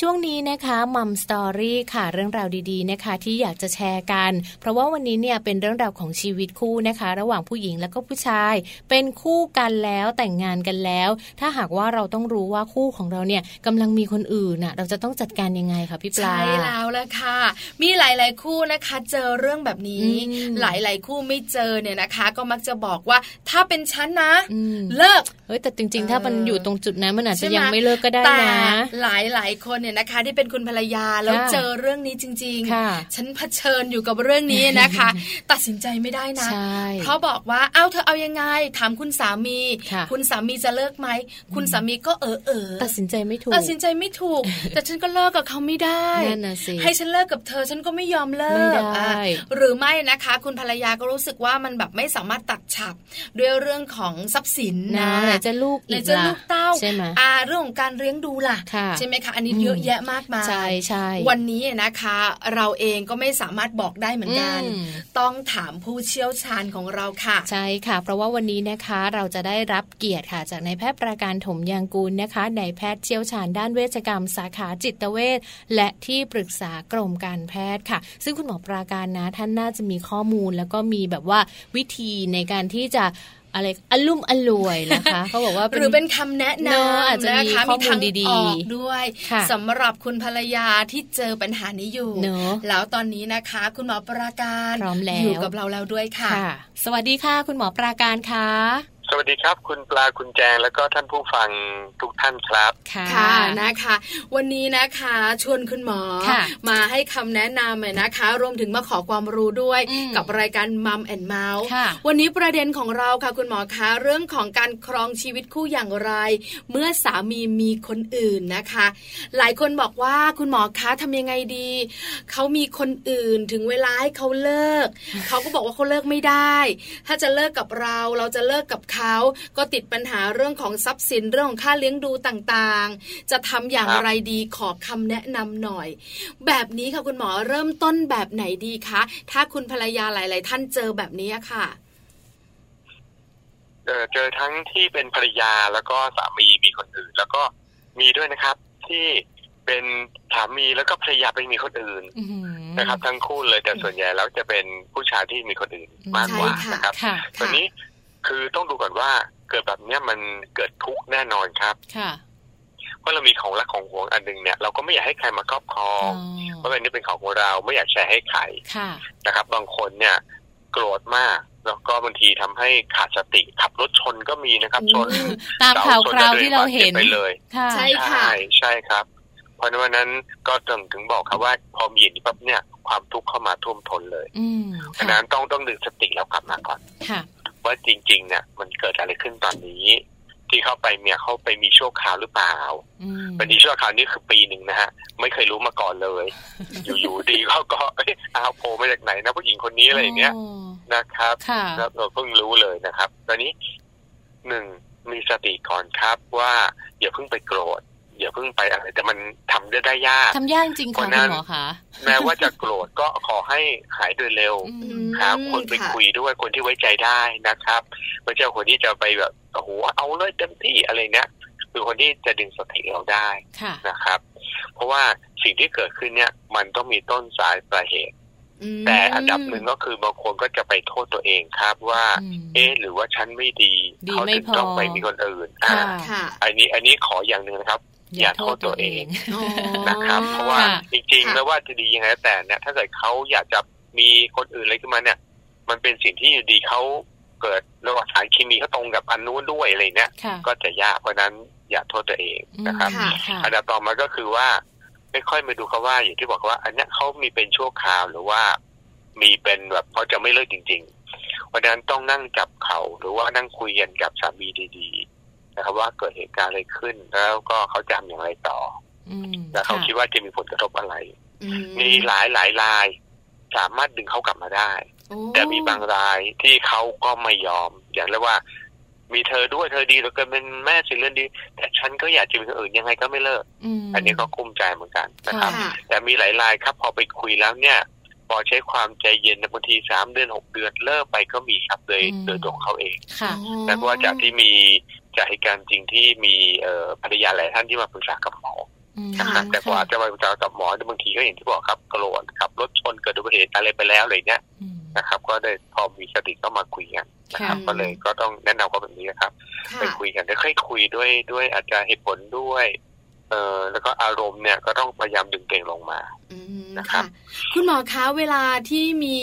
ช่วงนี้ นะคะมัมสตอรี่ค่ะเรื่องราวดีๆนะคะ ที่อยากจะแชร์กัน เพราะว่าวันนี้เนี่ยเป็นเรื่องราวของชีวิตคู่นะคะ ระหว่างผู้หญิงและก็ผู้ชาย เป็นคู่กันแล้วแต่งงานกันแล้ว ถ้าหากว่าเราต้องรู้ว่าคู่ของเราเนี่ยกำลังมีคนอื่นน่ะเราจะต้องจัดการยังไงคะพี่ปลาใช่แล้วละค่ะ มีหลายๆคู่นะคะ เจอเรื่องแบบนี้ หลายๆคู่ไม่เจอเนี่ยนะคะ ก็มักจะบอกว่าถ้าเป็นฉันนะเลิกเฮ้ยแต่จริง ๆ ถ้ามันอยู่ตรงจุดนั้นมันอาจจะยังไม่เลิกก็ได้นะหลายหลายคนเนี่ยนะคะที่เป็นคุณภรรยาแล้วเจอเรื่องนี้จริง ๆ ฉันเผชิญอยู่กับเรื่องนี้นะคะ ตัดสินใจไม่ได้นะ เพราะบอกว่าเอ้าเธอเอายังไง ถามคุณสามี คุณสามีจะเลิกไหม คุณสามีก็เออเออตัดสินใจไม่ถูก ตัดสินใจไม่ถูก แต่ฉันก็เลิกกับเขาไม่ได้ให้ฉันเลิกกับเธอฉันก็ไม่ยอมเลิกหรือไม่นะคะ คุณภรรยาก็รู้สึกว่ามันแบบไม่สามารถตัดฉับด้วยเรื่องของทรัพย์สินนะไหนจะลูกอีกจะลูกเต้าใช่ไหมอ่าเรื่องของการเลี้ยงดูล่ะใช่ไหมคะอันนี้เยอะแยะมากมายใช่ใช่วันนี้นะคะ เราเองก็ไม่สามารถบอกได้เหมือนกัน ต้องถามผู้เชี่ยวชาญของเราค่ะ ใช่ค่ะ เพราะว่าวันนี้นะคะเราจะได้รับเกียรติค่ะ จากนายแพทย์ประการถมยางกูลนะคะนายแพทย์เชี่ยวชาญด้านเวชกรรม สาขาจิตเวชและที่ปรึกษากรมการแพทย์ค่ะ ซึ่งคุณหมอปราการนะท่านน่าจะมีข้อมูลแล้วก็มีแบบว่าวิธีในการที่จะ อะไรอลุ่มอรวยนะคะเขาบอกว่าหรือเป็นคำแนะนำอาจจะมีข้อมูลดีๆด้วยสำหรับคุณภรรยาที่เจอปัญหานี้อยู่แล้วตอนนี้นะคะ คุณหมอปราการพร้อมแล้วอยู่กับเราแล้วด้วยค่ะสวัสดีค่ะ คุณหมอปราการค่ะสวัสดีครับคุณปลาคุณแจงแล้วก็ท่านผู้ฟังทุกท่านครับ ค่ะนะคะ วันนี้นะคะชวนคุณหมอ มาให้คำแนะนำนะคะ รวมถึงมาขอความรู้ด้วยกับรายการมัมแอนเมาส์วันนี้ประเด็นของเราค่ะคุณหมอคะเรื่องของการครองชีวิตคู่อย่างไร เมื่อสามีมีคนอื่นนะคะ หลายคนบอกว่าคุณหมอคะทำยังไงดีเขามีคนอื่นถึงเวลาให้เขาเลิกเขาก็บอกว่าเขาเลิกไม่ได้ถ้าจะเลิกกับเราเราจะเลิกกับเขาก็ติดปัญหาเรื่องของทรัพย์สินเรื่องของค่าเลี้ยงดูต่างๆ จะทำอย่างไรดีขอคำแนะนำหน่อย แบบนี้ค่ะคุณหมอเริ่มต้นแบบไหนดีคะถ้าคุณภรรยาหลาย ๆ ท่านเจอแบบนี้ค่ะเเจอทั้งที่เป็นภรรยาแล้วก็สามีมีคนอื่น แล้วก็มีด้วยนะครับที่ เป็นสามีแล้วก็ภรรยาไปมีคนอื่นนะครับ ทั้งคู่เลยแต่ส่วนใหญ่แล้วจะเป็นผู้ชายที่มีคนอื่นมากกว่านะครับตอนนี้คือต้องดูก่อนว่าเกิดแบบเนี้ยมันเกิดทุกข์แน่นอนครับค่ะเพราะเรามีของรักของหวงอันหนึ่งเนี่ยเราก็ไม่อยากให้ใครมาครอบครองเพราะอันนี้เป็นของของเราไม่อยากแชร์ให้ใครนะครับ บางคนเนี่ยโกรธมากแล้วก็บางทีทำให้ขาดสติขับรถชนก็มีนะครับชนตามข่าวคราวที่เราเห็นไปเลยใช่ค่ะใช่ครับ เพราะนั้นนั้นก็ต้องถึงบอกครับว่าพอมีอย่างนี้ปั๊บเนี่ยความทุกข์เข้ามาท่วมท้นเลยเพราะนั้นต้องต้องดึงสติแล้วกลับมาก่อนว่าจริง ๆ เนี่ย มันเกิดอะไรขึ้นตอนนี้ ที่เข้าไปเนี่ยเขาไปมีชั่วคราวหรือเปล่าเป็นที่ชั่วคราวนี้คือปีหนึ่งนะฮะ ไม่เคยรู้มาก่อนเลย อยู่ๆดีเขาก็อ้าวโผล่มาจากไหนนะผู้หญิงคนนี้อะไรอย่างเงี้ยนะครับแล้วเราเพิ่งรู้เลยนะครับ ตอนนี้หนึ่งมีสติก่อนครับว่าอย่าเพิ่งไปโกรธ อย่าเพิ่งไปอะไรแต่มันทำได้ได้ยากทำยากจริงค่ะคุณหมอคะแม้ว่าจะโกรธก็ขอให้หายโดยเร็วหาคนไปคุยด้วยคนที่ไว้ใจได้นะครับไม่ใช่คนที่จะไปแบบโอ้โหเอาเลยเต็มที่อะไรเนี้ยคือคนที่จะดึงสติเราได้นะครับ เพราะว่าสิ่งที่เกิดขึ้นเนี่ย มันต้องมีต้นสายปลายเหตุแต่อันดับหนึ่งก็คือบางคนก็จะไปโทษตัวเองครับว่า เอ๊หรือว่าฉันไม่ดี เขาถึงต้องไปมีคนอื่นอ่าอันนี้อันนี้ขออย่างหนึ่งนะครับ อย่าโทษตัวเองนะครับ เพราะว่าจริงๆไม่ว่าจะดียังไงแต่เนี่ย ถ้าเกิดเขาอยากจะมีคนอื่นอะไรขึ้นมาเนี่ย มันเป็นสิ่งที่อยู่ดีเขาเกิดระหว่างสารเคมีเขาตรงกับอันนู้นด้วยอะไรเนี่ย ก็จะยากเพราะนั้นอย่าโทษตัวเองนะครับ อันดับต่อมาก็คือว่าไม่ค่อยมาดูเขาว่าอย่างที่บอกว่า อันนี้เขามีเป็นชั่วคราวหรือว่า มีเป็นแบบเขาจะไม่เลิกจริง ๆ เพราะนั้นต้องนั่งจับเขาหรือว่านั่งคุยกันกับสามีดี นะครับ ว่าเกิดเหตุการณ์อะไรขึ้น แล้วก็เขาจำอย่างไรต่อแล้วเขาคิดว่าจะมีผลกระทบอะไร มีหลายหลายราย สามารถดึงเขากลับมาได้ แต่มีบางรายที่เขาก็ไม่ยอม อย่างเรียกว่า มีเธอด้วยเธอดีแล้วก็เป็นแม่สิ่งเรื่องดี แต่ฉันก็อยากจะมีคนอื่นยังไงก็ไม่เลิก อันนี้ก็กุ้มใจเหมือนกันนะครับ แต่มีหลายรายครับ พอไปคุยแล้วเนี่ยพอใช้ความใจเย็นบางทีสามเดือนหกเดือนเลิกไปก็มีครับโดยโดยตัวของเขาเองค่ะแต่เพราะว่าจากที่มี จากเหตุการณ์จริงที่มีเอ่อภรรยาหลายท่านที่มาปรึกษากับหมออืมนะครับแต่กว่าจะมาปรึกษากับหมอบางทีก็อย่างที่บอกครับโกรธขับรถชนเกิดอุบัติเหตุอะไรไปแล้วอะไรเนี้ยอืมนะครับ ก็ได้พอมีสติก็มาคุยกันนะครับค่ะก็เลยก็ต้องแนะนำเขาแบบนี้นะครับค่ะไปคุยกันได้ค่อยคุยด้วยด้วยอาจจะเหตุผลด้วย เอ่อแล้วก็อารมณ์เนี่ยก็ต้องพยายามดึงเก่งลงมาอืมนะครับค่ะคุณหมอคะเวลาที่มี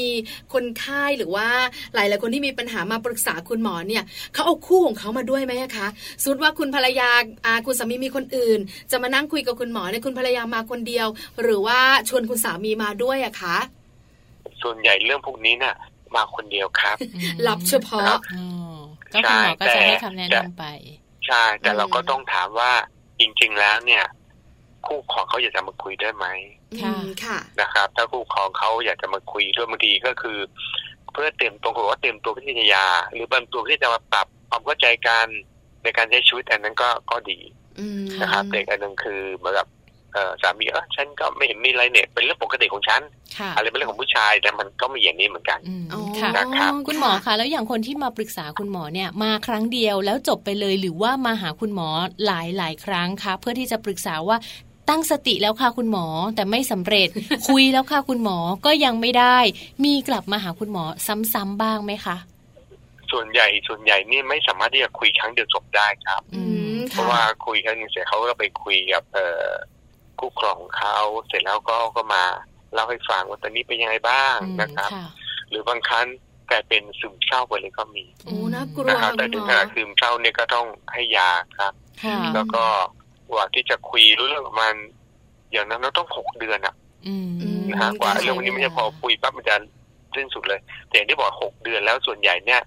คนไข้หรือว่าหลายๆคนที่มีปัญหามาปรึกษาคุณหมอเนี่ยเขาเอาคู่ของเขามาด้วยไหมอะคะสมมติว่าคุณภรรยาอาคุณสามีมีคนอื่น จะมานั่งคุยกับคุณหมอเนี่ยคุณภรรยามาคนเดียว หรือว่าชวนคุณสามีมาด้วยอะคะ ส่วนใหญ่เรื่องพวกนี้เนี่ยมาคนเดียวครับอืมรับเฉพาะอ๋อก็คุณหมอก็จะให้คำแนะนำไปใช่แต่อืมเราก็ต้องถามว่าจ ริง ๆ แล้วเนี่ย คู่ของเขาอยากจะมาคุยด้วยไหมค่ะอืมค่ะนะครับ ถ้าคู่ของเขาอยากจะมาคุยด้วยบางทีก็คือ เพื่อเตรียมตัวคือว่าเตรียมตัวพิทยาหรือบางตัวที่จะมาปรับความเข้าใจกันในการใช้ชีวิตอันนั้นก็ก็ดีอืมนะครับอืมแต่อีกอันหนึ่งคือเหมือนกับเอ่อ สามีเออฉันก็ไม่เห็นมีอะไรเนี่ยเป็นเรื่องปกติของฉันค่ะอะไรเป็นเรื่องของผู้ชายแต่มันก็มีอย่างนี้เหมือนกันอืมอ๋อค่ะนะครับคุณหมอคะแล้วอย่างคนที่มาปรึกษาคุณหมอเนี่ยมาครั้งเดียวแล้วจบไปเลยหรือว่ามาหาคุณหมอหลายหลายๆครั้งคะเพื่อที่จะปรึกษาว่าตั้งสติแล้วค่ะคุณหมอแต่ไม่สำเร็จ คุยแล้วค่ะคุณหมอก็ยังไม่ได้ มีกลับมาหาคุณหมอซ้ำๆบ้างไหมคะส่วนใหญ่ส่วนใหญ่นี่ไม่สามารถที่จะคุยครั้งเดียวจบได้ครับอืมเพราะว่าคุยครั้งหนึงเสร็จเขาก็ไปคุยกับเอ่อ คู่ครองของเขาเสร็จแล้วก็ก็มาเล่าให้ฟังว่าตอนนี้เป็นยังไงบ้างอืมนะครับค่ะหรือบางครั้งกลายเป็นซึมเศร้าไปเลยก็มีโอ้น่ากลัวนะครับแต่คุถึณงหมขอนาดซึมเศร้าเนี่ยก็ต้องให้ยาครับค่ะแล้วก็กว่าที่จะคุยรู้เรื่องประมาณอย่างนั้นเราต้องหกเดือนอะอืมนะฮะกว่าค่ะเรื่องวันนี้ไม่ใช่พอคุยปั๊บมันจะสิ้นสุดเลย แต่อย่างที่บอกหกเดือนแล้วส่วนใหญ่เนี่ย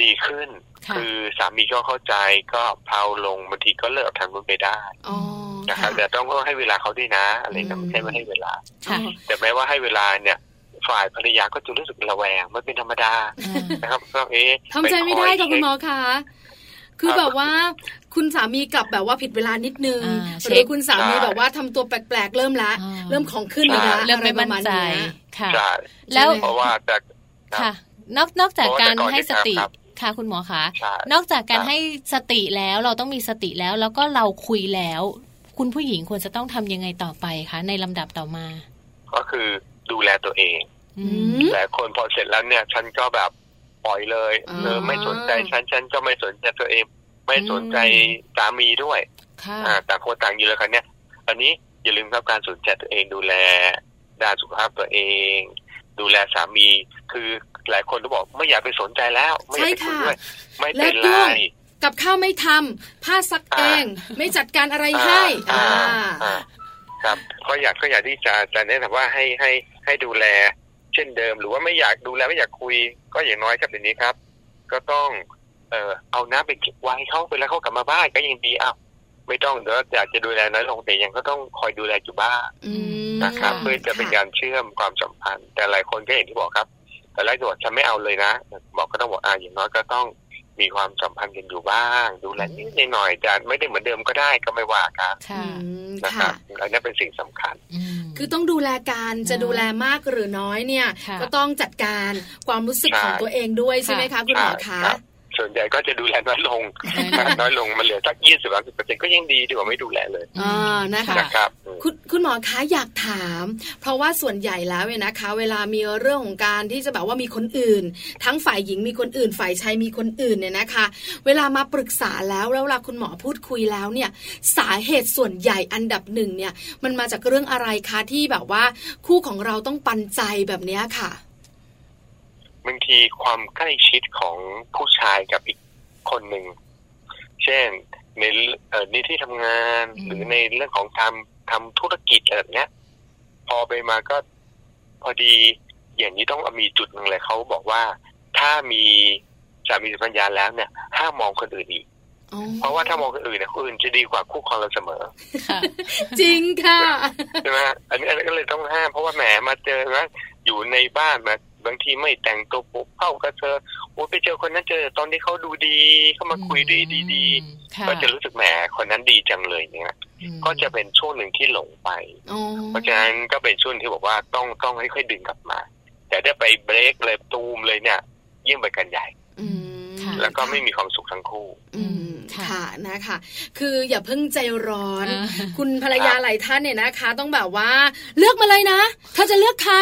ดีขึ้นค่ะคือสามีก็เข้าใจก็เพลาลงบางทีก็เลิกทางนู้นไปได้อ๋อ นะครับแต่ต้องก็ให้เวลาเขาด้วยนะอะไรนะไม่ใช่ไม่ให้เวลาค่ะแต่แม้ว่าให้เวลาเนี่ยฝ่ายภรรยาก็จะรู้สึกระแวงมันเป็นธรรมดาอ่านะครับก็เอ๊ะทำใจไม่ได้ปค่ะยคุณหมอคะคือครับแบบว่าคุณสามีกลับแบบว่าผิดเวลานิดนึงอ่าหเช็รือคคุณสามีใช่แบบว่าทำตัวแปลกๆ เริ่มละอ่าเริ่มของขึ้นแล้วนะเริ่มไม่อะรปมั่นระาณใจเนี้ยค่ะใช่แล้วเพราะว่าแต่ค่ะ นอกนอกจากการเพราะว่าแต่ก่อนให้สติครับค่ะคุณหมอคะใช่นอกจากการครับให้สติแล้วเราต้องมีสติแล้ว แล้วก็เราคุยแล้ว คุณผู้หญิงควรจะต้องทำยังไงต่อไปคะในลำดับต่อมา ก็คือดูแลตัวเองอือืมมหลายคนพอเสร็จแล้วเนี่ย ฉันก็แบบปล่อยเลยอ่าเออไม่สนใจฉันฉันก็ไม่สนใจตัวเอง ไม่สนใจสามีด้วยค่ะอ่าต่างคนต่างอยู่แล้วกันเนี่ยอันนี้อย่าลืมครับการสนใจตัวเองดูแลด้านสุขภาพตัวเอง ดูแลสามี คือหลายคนก็บอกไม่อยากไปสนใจแล้ว ไม่อยากไปคุยด้วยไม่เป็นและไรด้วย กับข้าวไม่ทำผ้าซักเอง ไม่จัดการอะไรให้อ่าอ่าอ่าครับก็อยากก็อยากที่จะจะแนะนำว่าให้ให้ให้ดูแล เช่นเดิม หรือว่าไม่อยากดูแลไม่อยากคุย ก็อย่างน้อยครับเดี๋ยวนี้ครับ ก็ต้องเอ่อเอาน้ำไปเก็บไว้เขาเวลาเขากลับมาบ้านก็ยังดีอ้าวไม่ต้องเดี๋ยวอยากจะดูแลน้อยลงแต่ยังก็ต้องคอยดูแลอยู่บ้างอืมนะครับค่ะเพื่อจะเป็นการเชื่อมความสัมพันธ์ แต่หลายคนก็อย่างที่บอกครับ แต่แรกจะบอกฉันไม่เอาเลยนะ บอกก็ต้องบอกอ่าอย่างน้อยก็ต้อง มีความสัมพันธ์กันอยู่บ้าง ดูแลนิดหน่อยจะไม่ได้เหมือนเดิมก็ได้ก็ไม่ว่ากันค่ะอืมนะครัค่ะบอันนี้เป็นสิ่งสำคัญอืมคือต้องดูแลกันจะดูแลมากหรือน้อยเนี่ยค่ะก็ต้องจัดการความรู้สึกใช่ของตัวเองด้วยใช่ไหมคะคุณหมอคะรับ ส่วนใหญ่ก็จะดูแลน้อยลงน้อยลงน้อยลงมันเหลือสักยี่สิบสามสิบเปอร์เซ็นต์ก็ยังดีดีกว่าไม่ดูแลเลยอ่านะคะนะครับอืมคุณคุณหมอคะอยากถาม เพราะว่าส่วนใหญ่แล้วเนี่ยนะคะ เวลามีเรื่องของการที่จะแบบว่ามีคนอื่น ทั้งฝ่ายหญิงมีคนอื่น ฝ่ายชายมีคนอื่นเนี่ยนะคะ เวลามาปรึกษาแล้วแล้วเวลาคุณหมอพูดคุยแล้วเนี่ย สาเหตุส่วนใหญ่อันดับหนึ่งเนี่ย มันมาจากเรื่องอะไรคะที่แบบว่า คู่ของเราต้องปันใจแบบเนี้ยค่ะ บางทีความใกล้ชิดของผู้ชายกับอีกคนหนึ่ง เช่นในเอ่อในที่ทำงานอืมหรือในเรื่องของทำทำธุรกิจอะไรแบบเนี้ย พอไปมาก็พอดีอย่างนี้ต้องมีจุดหนึ่งเลยเขาบอกว่าถ้ามีสามีภรรยาแล้วเนี่ยห้ามมองคนอื่นอีกอ๋อเพราะว่าถ้ามองคนอื่นเนี่ยคนอื่นจะดีกว่าคู่ครองเราเสมอค่ะจริงค่ะใช่ไหมอันนี้อันนี้ก็เลยต้องห้ามเพราะว่าแหมมาเจอว่าอยู่ในบ้านมา บางทีไม่แต่งตัวปุ๊บเข้ากระเซอโอ้ไปเจอคนนั้นเจอ ตอนที่เขาดูดีเขามาคุยดีดีๆก็จะรู้สึกแหมคนนั้นดีจังเลยเนี่ยก็จะเป็นช่วงหนึ่งที่หลงไป เพราะฉะนั้นก็เป็นช่วงที่บอกว่าต้องต้องค่อยๆดึงกลับมา แต่ถ้าไปเบรกเลยตูมเลยเนี่ยยิ่งไปกันใหญ่ แล้วก็ไม่มีความสุขทั้งคู่ค่ะนะคะ คืออย่าเพิ่งใจร้อน คุณภรรยาหลายท่านเนี่ยนะคะ ต้องแบบว่าเลือกมาเลยนะถ้าจะเลือกใคร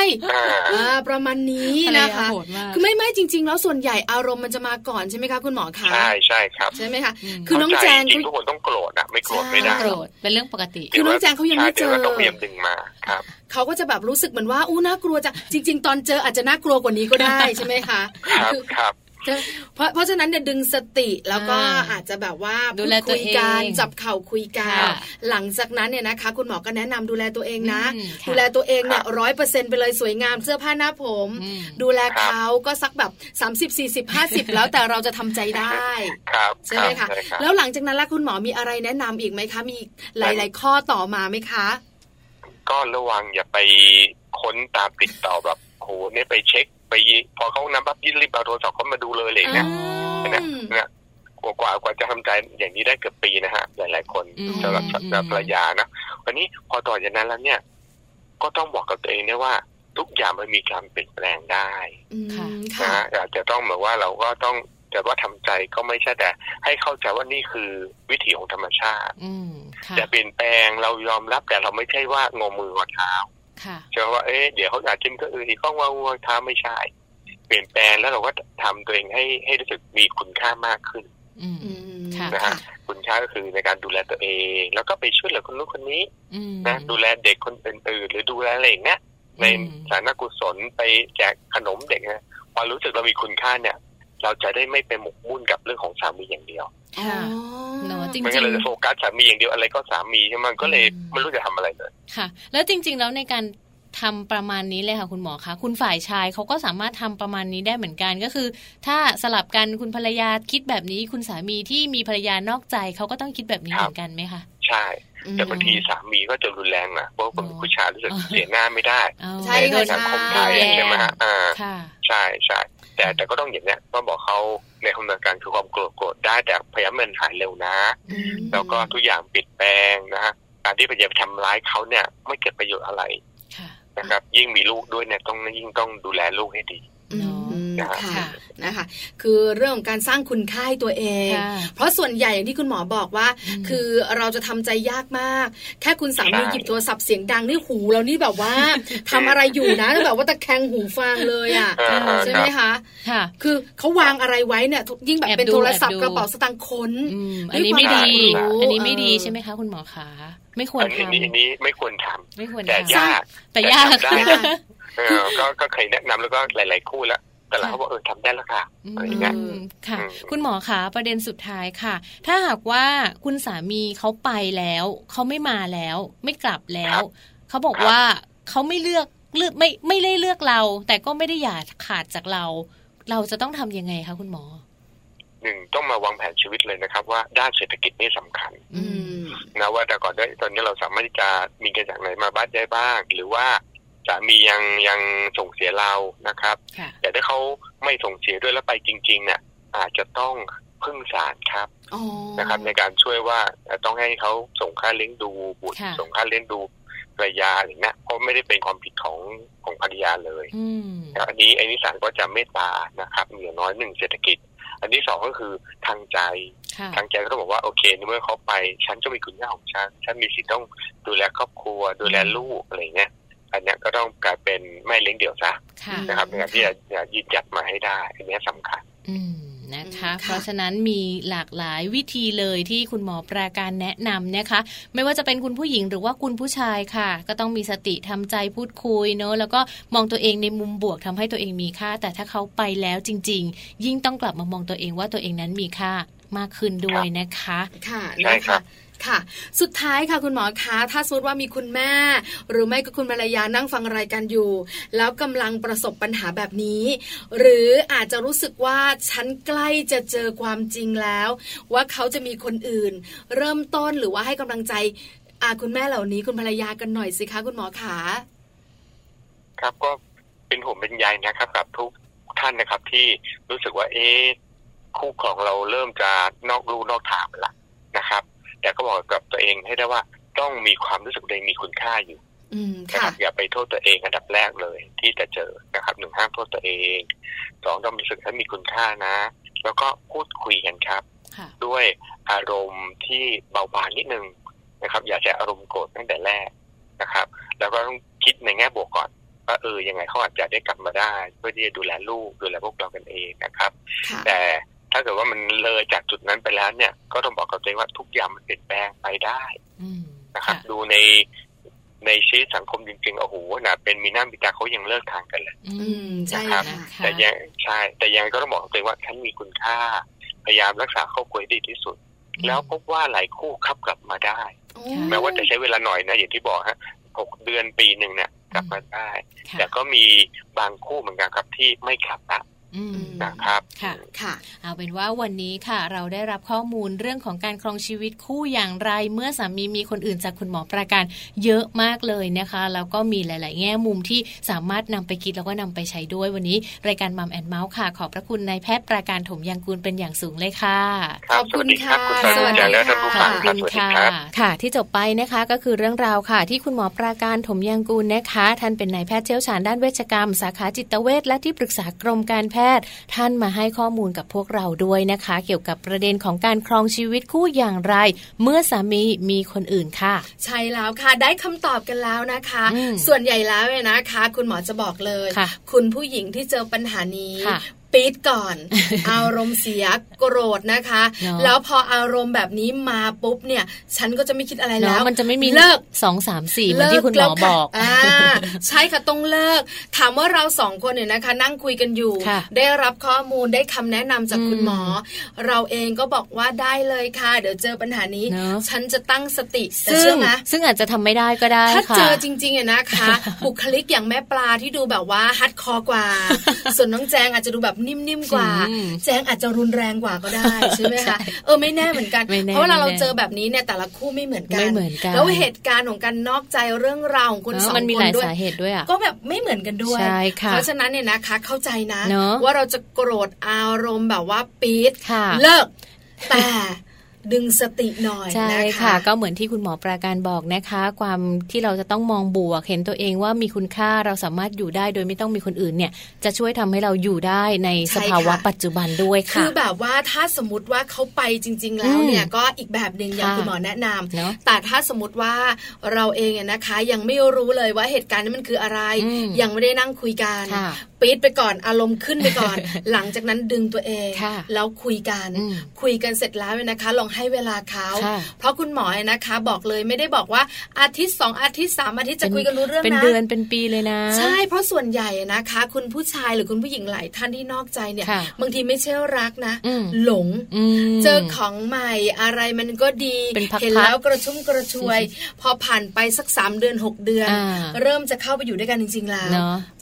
อ่าประมาณนี้นะคะคือไม่ไม่จริง ๆ แล้วส่วนใหญ่อารมณ์มันจะมาก่อนใช่ไหมคะคุณหมอคะใช่ใช่ครับใช่ไหมคะคือน้องแจงทุกคนต้องโกรธอะไม่โกรธไม่ได้โกรธเป็นเรื่องปกติคือน้องแจงเขายังไม่เจอต้องพยายามดึงมาครับเขาก็จะแบบรู้สึกเหมือนว่าอู้น่ากลัวจังจริง ๆ ตอนเจออาจจะน่ากลัวกว่านี้ก็ได้ใช่ไหมคะครับครับ เพราะเพราะฉะนั้นเนี่ยดึงสติแล้วก็อาจจะแบบว่าดูแลคุยกันจับเข่าคุยกันหลังจากนั้นเนี่ยนะคะ คุณหมอก็แนะนำดูแลตัวเองนะ ดูแลตัวเองเนี่ยร้อยเปอร์เซ็นไปเลยสวยงามเสื้อผ้าหน้าผม ดูแลเขาก็สักแบบสามสิบสี่สิบห้าสิบแล้วแต่เราจะทำใจได้ใช่ไหมคะแล้วหลังจากนั้นล่ะคุณหมอมีอะไรแนะนำอีกไหมคะมีหลาย ๆ ข้อต่อมาไหมคะ ก็ระวังอย่าไปค้นตามติดต่อแบบโหเนี่ยไปเช็ค ไปพอเขานำปั๊บยิรีบเอาโทรศัพท์เขามาดูเลยเลยเนี่ยนะเนี่ยกว่ากว่ากว่าจะทำใจอย่างนี้ได้เกือบปีนะฮะ หลาย ๆ คนสำหรับสำหรับภรรยานะวันนี้พอต่อจากนั้นแล้วเนี่ย ก็ต้องบอกกับตัวเองนะว่า ทุกอย่างมันมีการเปลี่ยนแปลงได้นะอาจจะต้องแบบว่าเราก็ต้องแต่ว่าทำใจก็ไม่ใช่แต่ ให้เข้าใจว่านี่คือวิถีของธรรมชาติแต่เปลี่ยนแปลงเรายอมรับแต่เราไม่ใช่ว่างอมืองอเท้า เชื่อว่าเอ๊ะเดี๋ยวเขาอาจจะก็อื่นที่ข้องว่าวัวท้าไม่ใช่ เปลี่ยนแปลงแล้วเราก็ทำตัวเองให้ให้รู้สึกมีคุณค่ามากขึ้นนะฮะคุณค่าก็คือในการดูแลตัวเอง แล้วก็ไปช่วยเหลือคนนู้นคนนี้นะดูแลเด็กคนอื่นๆหรือดูแลอะไรอย่างเงี้ยในสารกุศลไปแจกขนมเด็กนะพอรู้สึกเรามีคุณค่าเนี่ย เราจะได้ไม่ไปหมกมุ่นกับเรื่องของสามีอย่างเดียวค่ะเนาะจริงๆมันก็เลยโฟกัสสามีอย่างเดียวอะไรก็สามีใช่ไหมก็เลยไม่รู้จะทำอะไรเลยค่ะ แล้วจริง ๆ แล้วในการทำประมาณนี้เลยค่ะคุณหมอคะคุณฝ่ายชายเขาก็สามารถทำประมาณนี้ได้เหมือนกันก็คือ ถ้าสลับกันคุณภรรยาคิดแบบนี้ คุณสามีที่มีภรรยานอกใจเขาก็ต้องคิดแบบนี้เหมือนกันไหมคะใช่ แต่บางทีสามีก็จะรุนแรงนะเพราะคนผู้ชายรู้สึกเสียหน้าไม่ได้ใช่ในสังคมไทยใช่ไหมฮะอ่าใช่ใช่แต่แต่ก็ต้องอย่างเนี้ยก็บอกเขาในคำนวณการคือความโกรธโกรธได้แต่พยายามมันหายเร็วนะ แล้วก็ทุกอย่างปิดแปลงนะฮะการที่พยายามทำร้ายเขาเนี่ยไม่เกิดประโยชน์อะไรนะครับ ยิ่งมีลูกด้วยเนี่ยต้องยิ่งต้องดูแลลูกให้ดี ค่ะนะคะ คือเรื่องของการสร้างคุณค่าตัวเอง เพราะส่วนใหญ่อย่างที่คุณหมอบอกว่า คือเราจะทำใจยากมาก แค่คุณสามีหยิบโทรศัพท์เสียงดังนี่หูเรานี่แบบว่าทำอะไรอยู่นะแบบว่าตะแคงหูฟังเลยอะใช่ไหมคะค่ะคือเขาวางอะไรไว้เนี่ยยิ่งแบบเป็นโทรศัพท์กระเป๋าสตางค์ค้นอันนี้ไม่ดี อันนี้ไม่ดีใช่ไหมคะ คุณหมอคะไม่ควรทำอันนี้ไม่ควรทำไม่ควรแต่ยากแต่ยาก ก็เคยแนะนำแล้วก็หลาย ๆ คู่แล้วแต่เราก็บอกเออทำได้แล้วค่ะอะไรอย่างเงี้ยค่ะ คุณหมอคะประเด็นสุดท้ายค่ะ ถ้าหากว่าคุณสามีเขาไปแล้วเขาไม่มาแล้ว ไม่กลับแล้วเขาบอกว่าเขาไม่เลือกเลือกไม่ไม่ได้เลือกเรา แต่ก็ไม่ได้อยากขาดจากเรา เราจะต้องทํำยังไงคะคุณหมอหนึ่งต้องมาวางแผนชีวิตเลยนะครับ ว่าด้านเศรษฐกิจนี่สำคัญนะว่าแต่ก่อนได้ตอนนี้เราสามารถที่จะมีเงินจากไหนมาบ้านได้บ้าง หรือว่า สามียังยังส่งเสียเรานะครับ แต่ถ้าเขาไม่ส่งเสียด้วยแล้วไปจริง ๆ เนี่ย อาจจะต้องพึ่งศาลครับนะครับ ในการช่วยว่าต้องให้เขาส่งค่าเลี้ยงดูบุตรส่งค่าเลี้ยงดูภรรยาอย่างนี้เพราะไม่ได้เป็นความผิดของของภรรยาเลยอันนี้อันนี้ศาลก็จะเมตตานะครับอย่างน้อยหนึ่งเศรษฐกิจ อันที่สองก็คือทางใจทางใจก็ต้องบอกว่าโอเคในเมื่อเขาไป ฉันก็มีคุณย่าของฉันฉันมีสิทธิ์ต้องดูแลครอบครัว ดูแลลูกอะไรเงี้ย อันนี้ก็ต้องกลายเป็นแม่เลี้ยงเดี่ยวซะนะครับในการที่จะยืนยัดมาให้ได้ อันนี้สำคัญนะคะ เพราะฉะนั้นมีหลากหลายวิธีเลยที่คุณหมอปราการแนะนำนะคะ ไม่ว่าจะเป็นคุณผู้หญิงหรือว่าคุณผู้ชายค่ะ ก็ต้องมีสติทำใจพูดคุยเนอะแล้วก็มองตัวเองในมุมบวกทำให้ตัวเองมีค่า แต่ถ้าเขาไปแล้วจริง ๆ ยิ่งต้องกลับมามองตัวเองว่าตัวเองนั้นมีค่ามากขึ้นด้วยนะคะ ค่ะใช่ครับ ค่ะ สุดท้ายค่ะคุณหมอคะถ้าสมมติว่ามีคุณแม่ หรือไม่ก็คุณภรรยานั่งฟังรายการอยู่ แล้วกำลังประสบปัญหาแบบนี้ หรืออาจจะรู้สึกว่าฉันใกล้จะเจอความจริงแล้ว ว่าเขาจะมีคนอื่น เริ่มต้นหรือว่าให้กำลังใจอาคุณแม่เหล่านี้คุณภรรยากันหน่อยสิคะคุณหมอขาครับก็เป็นห่วงเป็นใยนะครับ กับทุกท่านนะครับ ที่รู้สึกว่าเอ๊คู่ของเราเริ่มจะนอกรูนอกทางไปละนะครับ แต่ก็บอกกับตัวเองให้ได้ว่าต้องมีความรู้สึกตัวเองมีคุณค่าอยู่นะครับอย่าไปโทษตัวเองอันดับแรกเลย ที่จะเจอนะครับหนึ่งห้ามโทษตัวเองสองต้องรู้สึกให้มีคุณค่านะ แล้วก็พูดคุยกันครับ ด้วยอารมณ์ที่เบาบางนิดนึงนะครับ อย่าใช้อารมณ์โกรธตั้งแต่แรกนะครับ แล้วก็ต้องคิดในแง่บวกก่อนว่าเออยังไงเขาอาจจะได้กลับมาได้ เพื่อที่จะดูแลลูกดูแลพวกเรากันเองนะครับ แต่ถ้าเกิดว่ามันเลยจากจุดนั้นไปแล้วเนี่ย ก็ต้องบอกกับตัวเองว่าทุกอย่างมันเปลี่ยนแปลงไปได้นะครับ ดูในในชีวิตสังคมจริงๆโอ้โหนะเป็นมีหน้ามีตาเขายังเลิกทางกันเลยนะครับ แต่ยังใช่ แต่ยังก็ต้องบอกตัวเองว่าฉันมีคุณค่า พยายามรักษาครอบครัวดีที่สุด แล้วพบว่าหลายคู่ขับกลับมาได้แม้ว่าจะใช้เวลาหน่อยนะอย่างที่บอกฮะหกเดือนปีหนึ่งเนี่ยกลับมาได้ แต่ก็มีบางคู่เหมือนกันครับที่ไม่กลับละ นะครับค่ะค่ะ เอาเป็นว่าวันนี้ค่ะ เราได้รับข้อมูลเรื่องของการครองชีวิตคู่อย่างไร เมื่อสามีมีคนอื่นจากคุณหมอประการเยอะมากเลยนะคะ แล้วก็มีหลาย ๆ แง่มุมที่สามารถนำไปคิดแล้วก็นำไปใช้ด้วยวันนี้ รายการมัมแอนเมาส์ค่ะ ขอบพระคุณนายแพทย์ประการถมยังกูลเป็นอย่างสูงเลยค่ะขอบคุณค่ะสวัสดีค่ะขอบคุณค่ะค่ะ ที่จบไปนะคะก็คือเรื่องราวค่ะ ที่คุณหมอประการถมยังกูลนะคะ ท่านเป็นนายแพทย์เชี่ยวชาญด้านเวชกรรม สาขาจิตเวชและที่ปรึกษากรมการแพทย์ ท่านมาให้ข้อมูลกับพวกเราด้วยนะคะ เกี่ยวกับประเด็นของการครองชีวิตคู่อย่างไร เมื่อสามีมีคนอื่นค่ะ ใช่แล้วค่ะได้คำตอบกันแล้วนะคะ ส่วนใหญ่แล้วเนี่ยนะคะ คุณหมอจะบอกเลยคุณผู้หญิงที่เจอปัญหานี้ ปี๊ดก่อน อารมณ์เสียโกรธนะคะ แล้วพออารมณ์แบบนี้มาปุ๊บเนี่ย ฉันก็จะไม่คิดอะไรแล้ว มันจะไม่มีเลิกสองสามสี่เหมือนที่คุณหมอบอกอ่าใช่ค่ะต้องเลิก ถามว่าเราสองคนเนี่ยนะคะ นั่งคุยกันอยู่ ได้รับข้อมูลได้คำแนะนำจากคุณหมอ เราเองก็บอกว่าได้เลยค่ะ เดี๋ยวเจอปัญหานี้ ฉันจะตั้งสติซึ่งซึ่งอาจจะทำไม่ได้ก็ได้ถ้าเจอจริงๆเนี่ยนะคะบุคลิกอย่างแม่ปลาที่ดูแบบว่าฮัดคอกว่า ส่วนน้องแจงอาจจะดูแบบนิ่มๆกว่า แจ้งอาจจะรุนแรงกว่าก็ได้ใช่ไหมคะเออไม่แน่เหมือนกัน เพราะเวลาเราเจอแบบนี้เนี่ยแต่ละคู่ไม่เหมือนกันแล้วเหตุการณ์ของการนอกใจเรื่องราวของคนสองคนด้วยสาเหตุด้วยก็แบบไม่เหมือนกันด้วยเพราะฉะนั้นเนี่ยนะคะเข้าใจนะ ว่าเราจะโกรธอารมณ์แบบว่าปี๊ดเลิกแต่ ดึงสติหน่อยใช่ค่ะ ก็เหมือนที่คุณหมอปราการบอกนะคะ ความที่เราจะต้องมองบวก เห็นตัวเองว่ามีคุณค่าเราสามารถอยู่ได้โดยไม่ต้องมีคนอื่นเนี่ย จะช่วยทำให้เราอยู่ได้ในสภาวะปัจจุบันด้วยค่ะคือแบบว่าถ้าสมมติว่าเขาไปจริง ๆ แล้วเนี่ยก็อีกแบบหนึ่งอย่างคุณหมอแนะนำแต่ถ้าสมมติว่าเราเองนะคะ ยังไม่รู้เลยว่าเหตุการณ์นี้มันคืออะไร ยังไม่ได้นั่งคุยกันปี๊ดไปก่อนอารมณ์ขึ้นไปก่อน หลังจากนั้นดึงตัวเองแล้วคุยกันคุยกันเสร็จแล้วนะคะ ลองให้เวลาเขาเพราะคุณหมอนะคะ บอกเลยไม่ได้บอกว่าอาทิตย์สองอาทิตย์สามอาทิตย์จะคุยกันรู้เรื่องนะเป็นเดือนเป็นปีเลยนะ ใช่เพราะส่วนใหญ่นะคะ คุณผู้ชายหรือคุณผู้หญิงหลายท่านที่นอกใจเนี่ย บางทีไม่ใช่รักนะ หลงเจอของใหม่อะไรมันก็ดีเห็นแล้วกระชุ่มกระชวย พอผ่านไปสักสามเดือนหกเดือน เริ่มจะเข้าไปอยู่ด้วยกันจริงๆแล้ว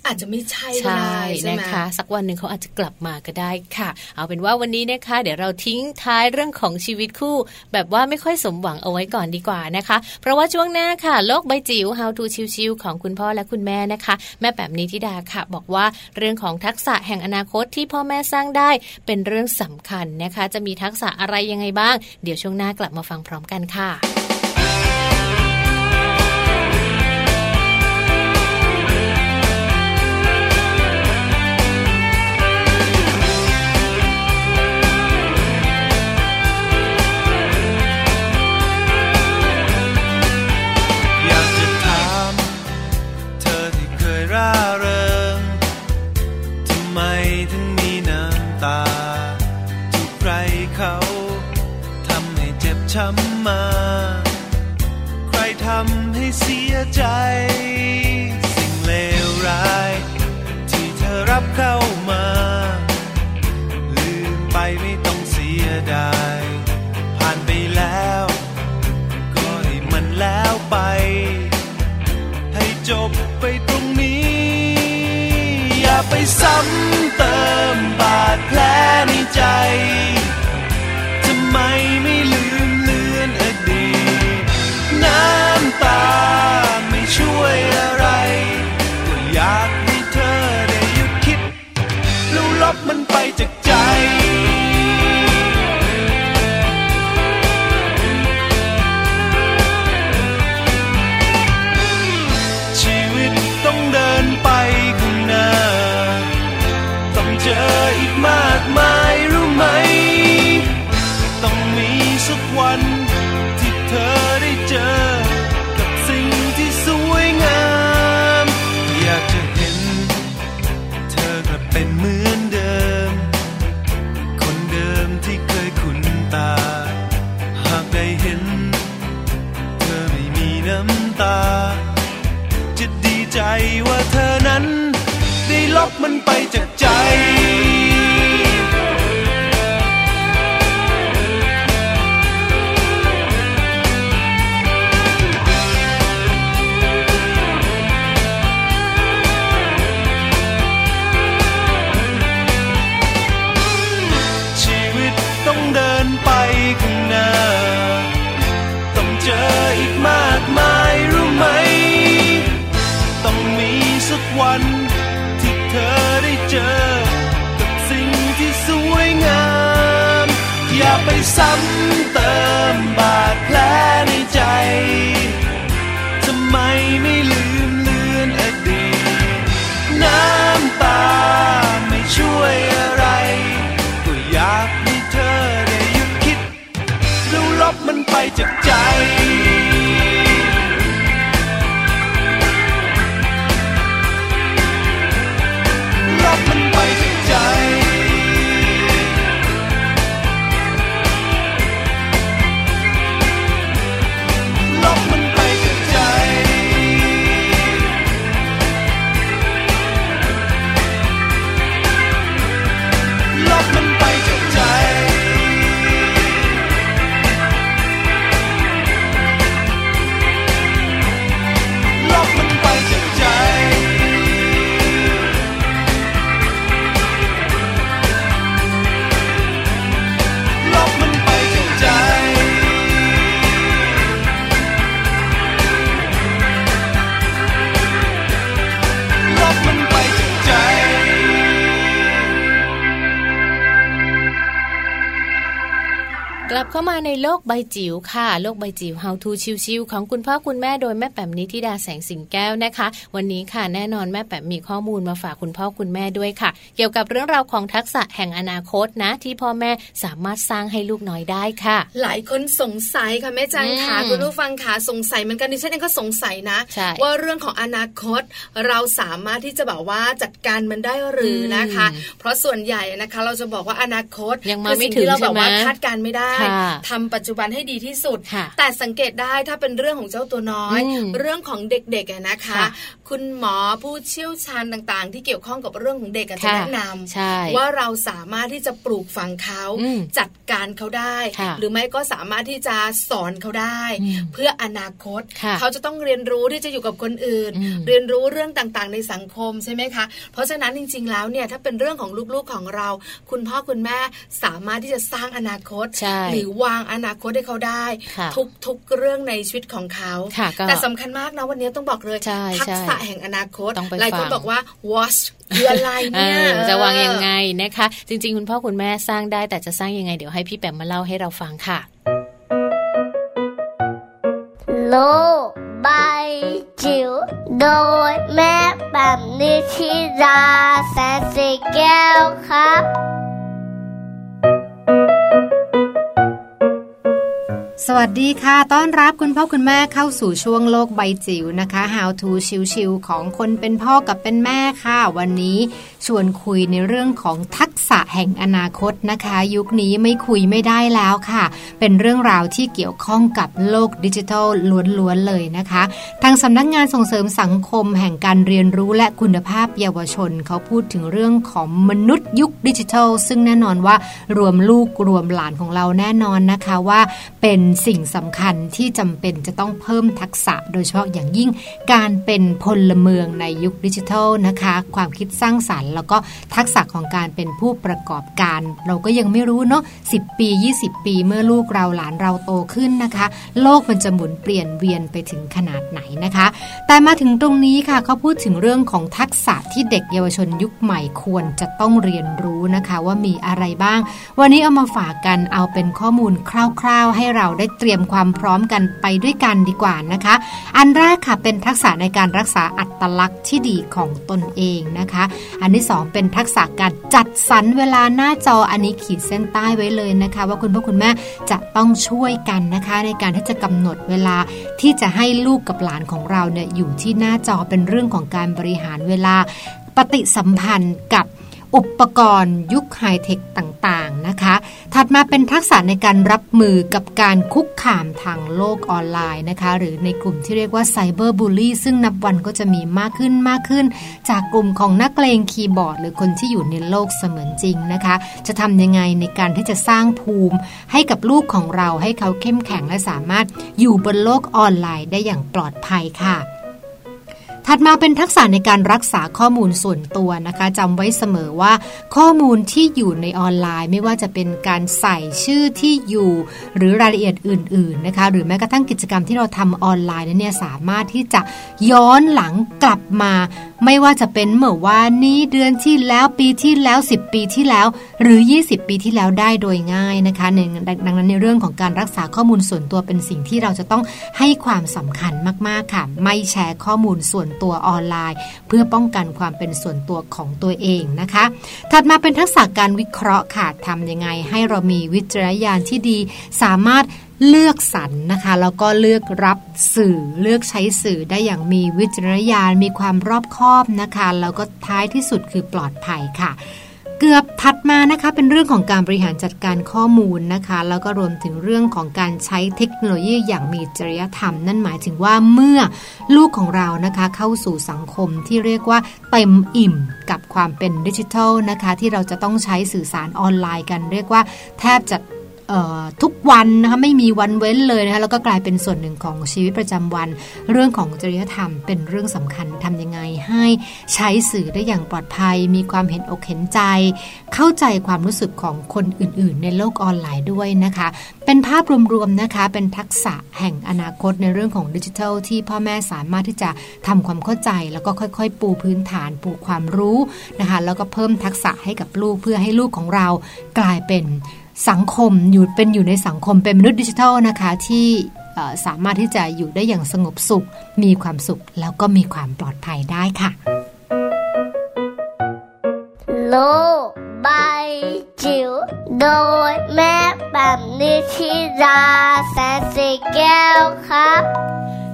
อาจจะไม่ใช่ใช่นะคะ สักวันหนึ่งเขาอาจจะกลับมาก็ได้ค่ะ เอาเป็นว่าวันนี้นะคะ เดี๋ยวเราทิ้งท้ายเรื่องของชีวิตคู่ แบบว่าไม่ค่อยสมหวังเอาไว้ก่อนดีกว่านะคะ เพราะว่าช่วงหน้าค่ะ โลกใบจิ๋ว How to ชิวๆของคุณพ่อและคุณแม่นะคะ แม่แบบนี้ทิดาค่ะ บอกว่าเรื่องของทักษะแห่งอนาคตที่พ่อแม่สร้างได้เป็นเรื่องสำคัญนะคะ จะมีทักษะอะไรยังไงบ้าง เดี๋ยวช่วงหน้ากลับมาฟังพร้อมกันค่ะ ช้ำมา ใครทำให้เสียใจ สิ่งเลวร้าย ที่เธอรับเข้ามา ลืมไปไม่ต้องเสียดาย ผ่านไปแล้ว ก็ให้มันแล้วไป ให้จบไปตรงนี้ อย่าไปซ้ำเติมบาดแผลในใจทำไม เข้ามาในโลกใบจิ๋วค่ะ โลกใบจิ๋ว How to ชิวๆของคุณพ่อคุณแม่โดยแม่แป๋มนิธิดาแสงสิงแก้วนะคะ วันนี้ค่ะแน่นอนแม่แป๋มมีข้อมูลมาฝากคุณพ่อคุณแม่ด้วยค่ะ เกี่ยวกับเรื่องราวของทักษะแห่งอนาคตนะ ที่พ่อแม่สามารถสร้างให้ลูกน้อยได้ค่ะ หลายคนสงสัยค่ะแม่จันค่ะคุณผู้ฟังค่ะสงสัยเหมือนกันดิฉันเองก็สงสัยนะ ว่าเรื่องของอนาคต เราสามารถที่จะแบบว่าจัดการมันได้หรือนะคะ เพราะส่วนใหญ่นะคะ เราจะบอกว่าอนาคตยังมาไม่ถึงเราแบบว่าคาดการไม่ได้ทำปัจจุบันให้ดีที่สุด แต่สังเกตได้ถ้าเป็นเรื่องของเจ้าตัวน้อย เรื่องของเด็กๆนะคะ คุณหมอผู้เชี่ยวชาญต่างๆ ที่เกี่ยวข้องกับเรื่องของเด็กจะแนะนำว่าเราสามารถที่จะปลูกฝังเขาจัดการเขาได้ หรือไม่ก็สามารถที่จะสอนเขาได้ เพื่ออนาคต เขาจะต้องเรียนรู้ที่จะอยู่กับคนอื่น เรียนรู้เรื่องต่างๆ ในสังคมใช่ไหมคะ เพราะฉะนั้นจริง ๆ แล้วเนี่ยถ้าเป็นเรื่องของลูกๆของเรา คุณพ่อคุณแม่สามารถที่จะสร้างอนาคต หรือวางอนาคตให้เขาได้ ทุกทุกเรื่องในชีวิตของเขา แต่สำคัญมากนะวันนี้ต้องบอกเลยทักษะแห่งอนาคตหลายคนบอกว่า watch คืออะไรเนี่ยจะวางยังไงนะคะ จริง ๆ คุณพ่อคุณแม่สร้างได้แต่จะสร้างยังไงเดี๋ยวให้พี่แปมมาเล่าให้เราฟังค่ะ โลบายจิ๋วโดยแม่แบบนิชิราแสนสีแก้วครับ สวัสดีค่ะ ต้อนรับคุณพ่อคุณแม่เข้าสู่ช่วงโลกใบจิ๋วนะคะ How to ชิวๆของคนเป็นพ่อกับเป็นแม่ค่ะ วันนี้ชวนคุยในเรื่องของทักษะแห่งอนาคตนะคะ ยุคนี้ไม่คุยไม่ได้แล้วค่ะ เป็นเรื่องราวที่เกี่ยวข้องกับโลกดิจิทัลล้วนๆเลยนะคะ ทางสำนักงานส่งเสริมสังคมแห่งการเรียนรู้และคุณภาพเยาวชน เขาพูดถึงเรื่องของมนุษย์ยุคดิจิทัล ซึ่งแน่นอนว่ารวมลูกรวมหลานของเราแน่นอนนะคะว่าเป็นสิ่งสำคัญที่จำเป็นจะต้องเพิ่มทักษะโดยเฉพาะอย่างยิ่งการเป็นพลเมืองในยุคดิจิทัลนะคะ ความคิดสร้างสารรค์ แล้วก็ทักษะของการเป็นผู้ประกอบการ เราก็ยังไม่รู้เนาะ10 ปี 20 ปีเมื่อลูกเราหลานเราโตขึ้นนะคะ โลกมันจะหมุนเปลี่ยนเวียนไปถึงขนาดไหนนะคะ แต่มาถึงตรงนี้ค่ะเขาพูดถึงเรื่องของทักษะที่เด็กเยาวชนยุคใหม่ควรจะต้องเรียนรู้นะคะว่ามีอะไรบ้าง วันนี้เอามาฝากกันเอาเป็นข้อมูลคร่าว ๆ ให้เราได้เตรียมความพร้อมกันไปด้วยกันดีกว่านะคะ อันแรกค่ะเป็นทักษะในการรักษาอัตลักษณ์ที่ดีของตนเองนะคะ อันที่ 2 เป็นทักษะการจัดสรรเวลาหน้าจออันนี้ขีดเส้นใต้ไว้เลยนะคะ ว่าคุณพ่อคุณแม่จะต้องช่วยกันนะคะ ในการที่จะกำหนดเวลาที่จะให้ลูกกับหลานของเราเนี่ยอยู่ที่หน้าจอเป็นเรื่องของการบริหารเวลาปฏิสัมพันธ์กับ อุปกรณ์ยุคไฮเทคต่างๆนะคะ ถัดมาเป็นทักษะในการรับมือกับการคุกคามทางโลกออนไลน์นะคะ หรือในกลุ่มที่เรียกว่าไซเบอร์บูลลี่ซึ่งนับวันก็จะมีมากขึ้นมากขึ้น จากกลุ่มของนักเลงคีย์บอร์ด หรือคนที่อยู่ในโลกเสมือนจริงนะคะ จะทำยังไงในการที่จะสร้างภูมิ ให้กับลูกของเราให้เขาเข้มแข็งและสามารถอยู่บนโลกออนไลน์ได้อย่างปลอดภัยค่ะ ถัดมาเป็นทักษะในการรักษาข้อมูลส่วนตัวนะคะจำไว้เสมอว่า ข้อมูลที่อยู่ในออนไลน์ ไม่ว่าจะเป็นการใส่ชื่อที่อยู่ หรือรายละเอียดอื่นๆนะคะหรือแม้กระทั่งกิจกรรมที่เราทำออนไลน์นั้นเนี่ยสามารถที่จะย้อนหลังกลับมาไม่ว่าจะเป็นเมื่อวานนี้เดือนที่แล้วปีที่แล้ว 10 ปีที่แล้ว หรือ 20 ปีที่แล้วได้โดยง่ายนะคะดังนั้นในเรื่องของการรักษาข้อมูลส่วนตัวเป็นสิ่งที่เราจะต้องให้ความสำคัญมากๆค่ะ ไม่แชร์ข้อมูลส่วนตัวออนไลน์ เพื่อป้องกันความเป็นส่วนตัวของตัวเองนะคะ ถัดมาเป็นทักษะการวิเคราะห์ค่ะทำยังไงให้เรามีวิจารณญาณที่ดี สามารถ เลือกสรรนะคะ แล้วก็เลือกรับสื่อเลือกใช้สื่อได้อย่างมีวิจารณญาณมีความรอบคอบนะคะ แล้วก็ท้ายที่สุดคือปลอดภัยค่ะ เกือบถัดมานะคะเป็นเรื่องของการบริหารจัดการข้อมูลนะคะ แล้วก็รวมถึงเรื่องของการใช้เทคโนโลยีอย่างมีจริยธรรม นั่นหมายถึงว่าเมื่อลูกของเรานะคะเข้าสู่สังคมที่เรียกว่าเต็มอิ่มกับความเป็นดิจิทัลนะคะ ที่เราจะต้องใช้สื่อสารออนไลน์กัน เรียกว่าแทบจะ ทุกวันนะคะไม่มีวันเว้นเลยนะคะแล้วก็กลายเป็นส่วนหนึ่งของชีวิตประจำวัน เรื่องของจริยธรรมเป็นเรื่องสำคัญทำยังไงให้ใช้สื่อได้อย่างปลอดภัย มีความเห็นอกเห็นใจ เข้าใจความรู้สึกของคนอื่น ๆ ในโลกออนไลน์ด้วยนะคะ เป็นภาพรวมๆนะคะเป็นทักษะแห่งอนาคตในเรื่องของดิจิทัล ที่พ่อแม่สามารถที่จะทำความเข้าใจ แล้วก็ค่อย ๆ ปูพื้นฐานปูความรู้นะคะแล้วก็เพิ่มทักษะให้กับลูกเพื่อให้ลูกของเรากลายเป็น สังคมอยู่เป็นอยู่ในสังคมเป็นมนุษย์ดิจิทัลนะคะที่สามารถที่จะอยู่ได้อย่างสงบสุข มีความสุขแล้วก็มีความปลอดภัยได้ค่ะ โลบายจิ๋วโดยแม่แบบนิชิราแสนสีแก้วครับ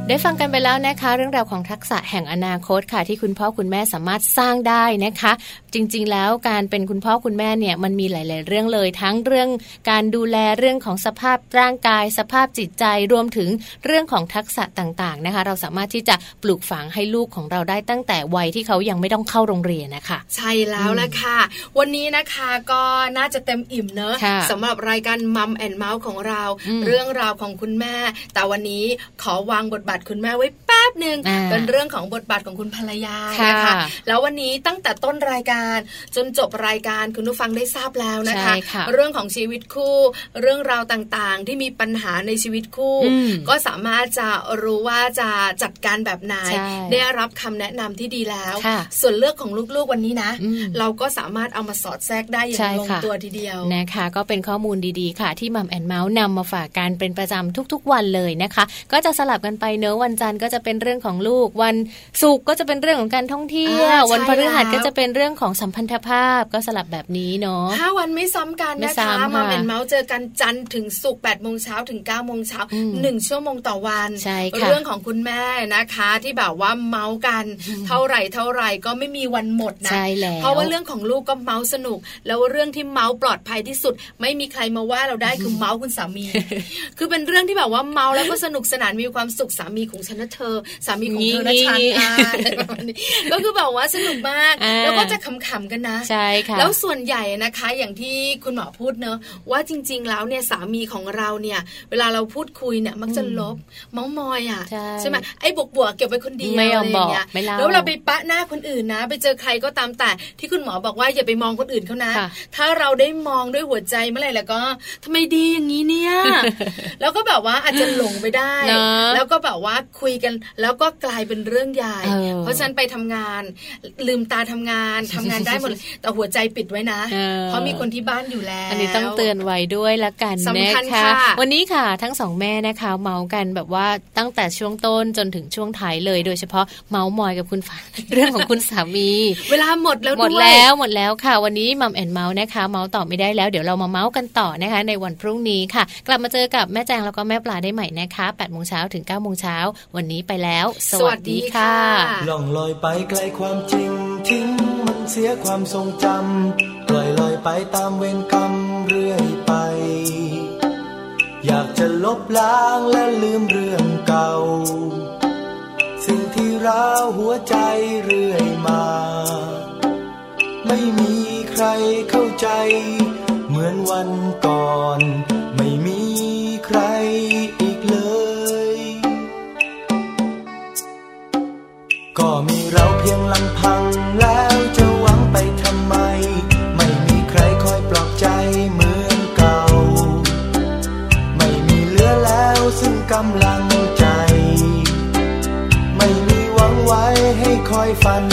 ได้ฟังกันไปแล้วนะคะ เรื่องราวของทักษะแห่งอนาคตค่ะ ที่คุณพ่อคุณแม่สามารถสร้างได้นะคะ จริงๆ แล้วการเป็นคุณพ่อคุณแม่เนี่ยมันมีหลาย ๆ เรื่องเลย ทั้งเรื่องการดูแลเรื่องของสภาพร่างกาย สภาพจิตใจรวมถึงเรื่องของทักษะต่างๆนะคะ เราสามารถที่จะปลูกฝังให้ลูกของเราได้ตั้งแต่วัยที่เขายังไม่ต้องเข้าโรงเรียนนะคะ ใช่แล้วละค่ะ วันนี้นะคะก็น่าจะเต็มอิ่มเนอะสำหรับรายการมัมแอนเมาส์ของเรา เรื่องราวของคุณแม่ แต่วันนี้ขอวางบทบาทคุณแม่ไว้แป๊บหนึ่งเป็นเรื่องของบทบาทของคุณภรรยานะคะแล้ววันนี้ตั้งแต่ต้นรายการจนจบรายการคุณผู้ฟังได้ทราบแล้วนะคะคะเรื่องของชีวิตคู่ เรื่องราวต่างๆ ที่มีปัญหาในชีวิตคู่ ก็สามารถจะรู้ว่าจะจัดการแบบไหนได้รับคำแนะนำที่ดีแล้ว ส่วนเลือกของลูกๆวันนี้นะ เราก็สามารถเอามาสอดแทรกได้อย่างลงตัวทีเดียวนะคะ ก็เป็นข้อมูลดีๆค่ะ ที่มัมแอนเมาส์นำมาฝากกันเป็นประจำทุกๆวันเลยนะคะ ก็จะสลับกันไปเนื้อวันจันทร์ก็จะเป็นเรื่องของลูก วันศุกร์ก็จะเป็นเรื่องของการท่องเที่ยววันพฤหัสก็จะเป็นเรื่องของสัมพันธภาพก็สลับแบบนี้เนาะห้าวันไม่ซ้ำกันนะคะมาเป็นเมาส์เจอกันจันทร์ถึงศุกร์แปดโมงเช้าถึงเก้าโมงเช้าหนึ่งชั่วโมงต่อวันใช่ค่ะเรื่องของคุณแม่นะคะ ที่แบบว่าเมาส์กัน เท่าไหร่เท่าไหร่ก็ไม่มีวันหมดนะเพราะว่าเรื่องของลูกก็เมาส์สนุก แล้วเรื่องที่เมาส์ปลอดภัยที่สุด ไม่มีใครมาว่าเราได้คือเมาส์คุณสามี คือเป็นเรื่องที่แบบว่าเมาส์แล้วก็สนุกสนานมีความสุขสามีของฉันนะเธอ สามีของเธอและฉันก็คือแบบว่าสนุกมาก แล้วก็จะขำๆกันนะใช่ค่ะแล้วส่วนใหญ่นะคะอย่างที่คุณหมอพูดเนอะว่าจริง ๆ แล้วเนี่ยสามีของเราเนี่ย เวลาเราพูดคุยเนี่ยมักจะลบเมาส์มอยอะใช่ไหมไอ้บวกบวกเก็บไว้คนเดียวอะไรอย่างเงี้ยแล้วเราไปปะหน้าคนอื่นนะ ไปเจอใครก็ตามแต่ที่คุณหมอบอกว่าอย่าไปมองคนอื่นเขานะ ถ้าเราได้มองด้วยหัวใจเมื่อไหร่แล้วก็ทำไมดีอย่างนี้เนี่ยแล้วก็แบบว่าอาจจะหลงไปได้ แล้วก็แบบว่าคุยกันแล้วก็กลายเป็นเรื่องใหญ่ เพราะฉะนั้นไปทำงาน ลืมตาทำงานทำงานได้หมดแต่หัวใจปิดไว้นะ เพราะมีคนที่บ้านอยู่แล้ว อันนี้ต้องเตือนไว้ด้วยละกันนะคะวันนี้ค่ะทั้งสองแม่นะคะ เมาส์กันแบบว่าตั้งแต่ช่วงต้นจนถึงช่วงท้ายเลยโดยเฉพาะเมาท์มอยกับคุณฝาเรื่องของคุณสามี เวลาหมดแล้วหมดแล้วหมดแล้วค่ะ วันนี้ Mom and เมาท์นะคะ เมาท์ต่อไม่ได้แล้วเดี๋ยวเรามาเมาท์กันต่อนะคะ ในวันพรุ่งนี้ค่ะ กลับมาเจอกับแม่แจงแล้วก็แม่ปลาได้ใหม่นะคะ8ปดโมงเช้าถึง9ก้าโมงเช้าา วันนี้ไปแล้ว สวัสดีค่ะล่องลอยไปไกลความจริงทิ้งมันเสียความทรงจำปล่อยลอยไปตามเวรกรรมเรื่อยไป อยากจะลบล้างและลืมเรื่องเก่า สิ่งที่ร้าวหัวใจเรื่อยมา ไม่มีใครเข้าใจ เหมือนวันก่อน ก็มีเราเพียงลำพังแล้วจะหวังไปทำไม ไม่มีใครคอยปลอบใจเหมือนเก่า ไม่มีเหลือแล้วซึ่งกำลังใจ ไม่มีหวังไว้ให้คอยฝัน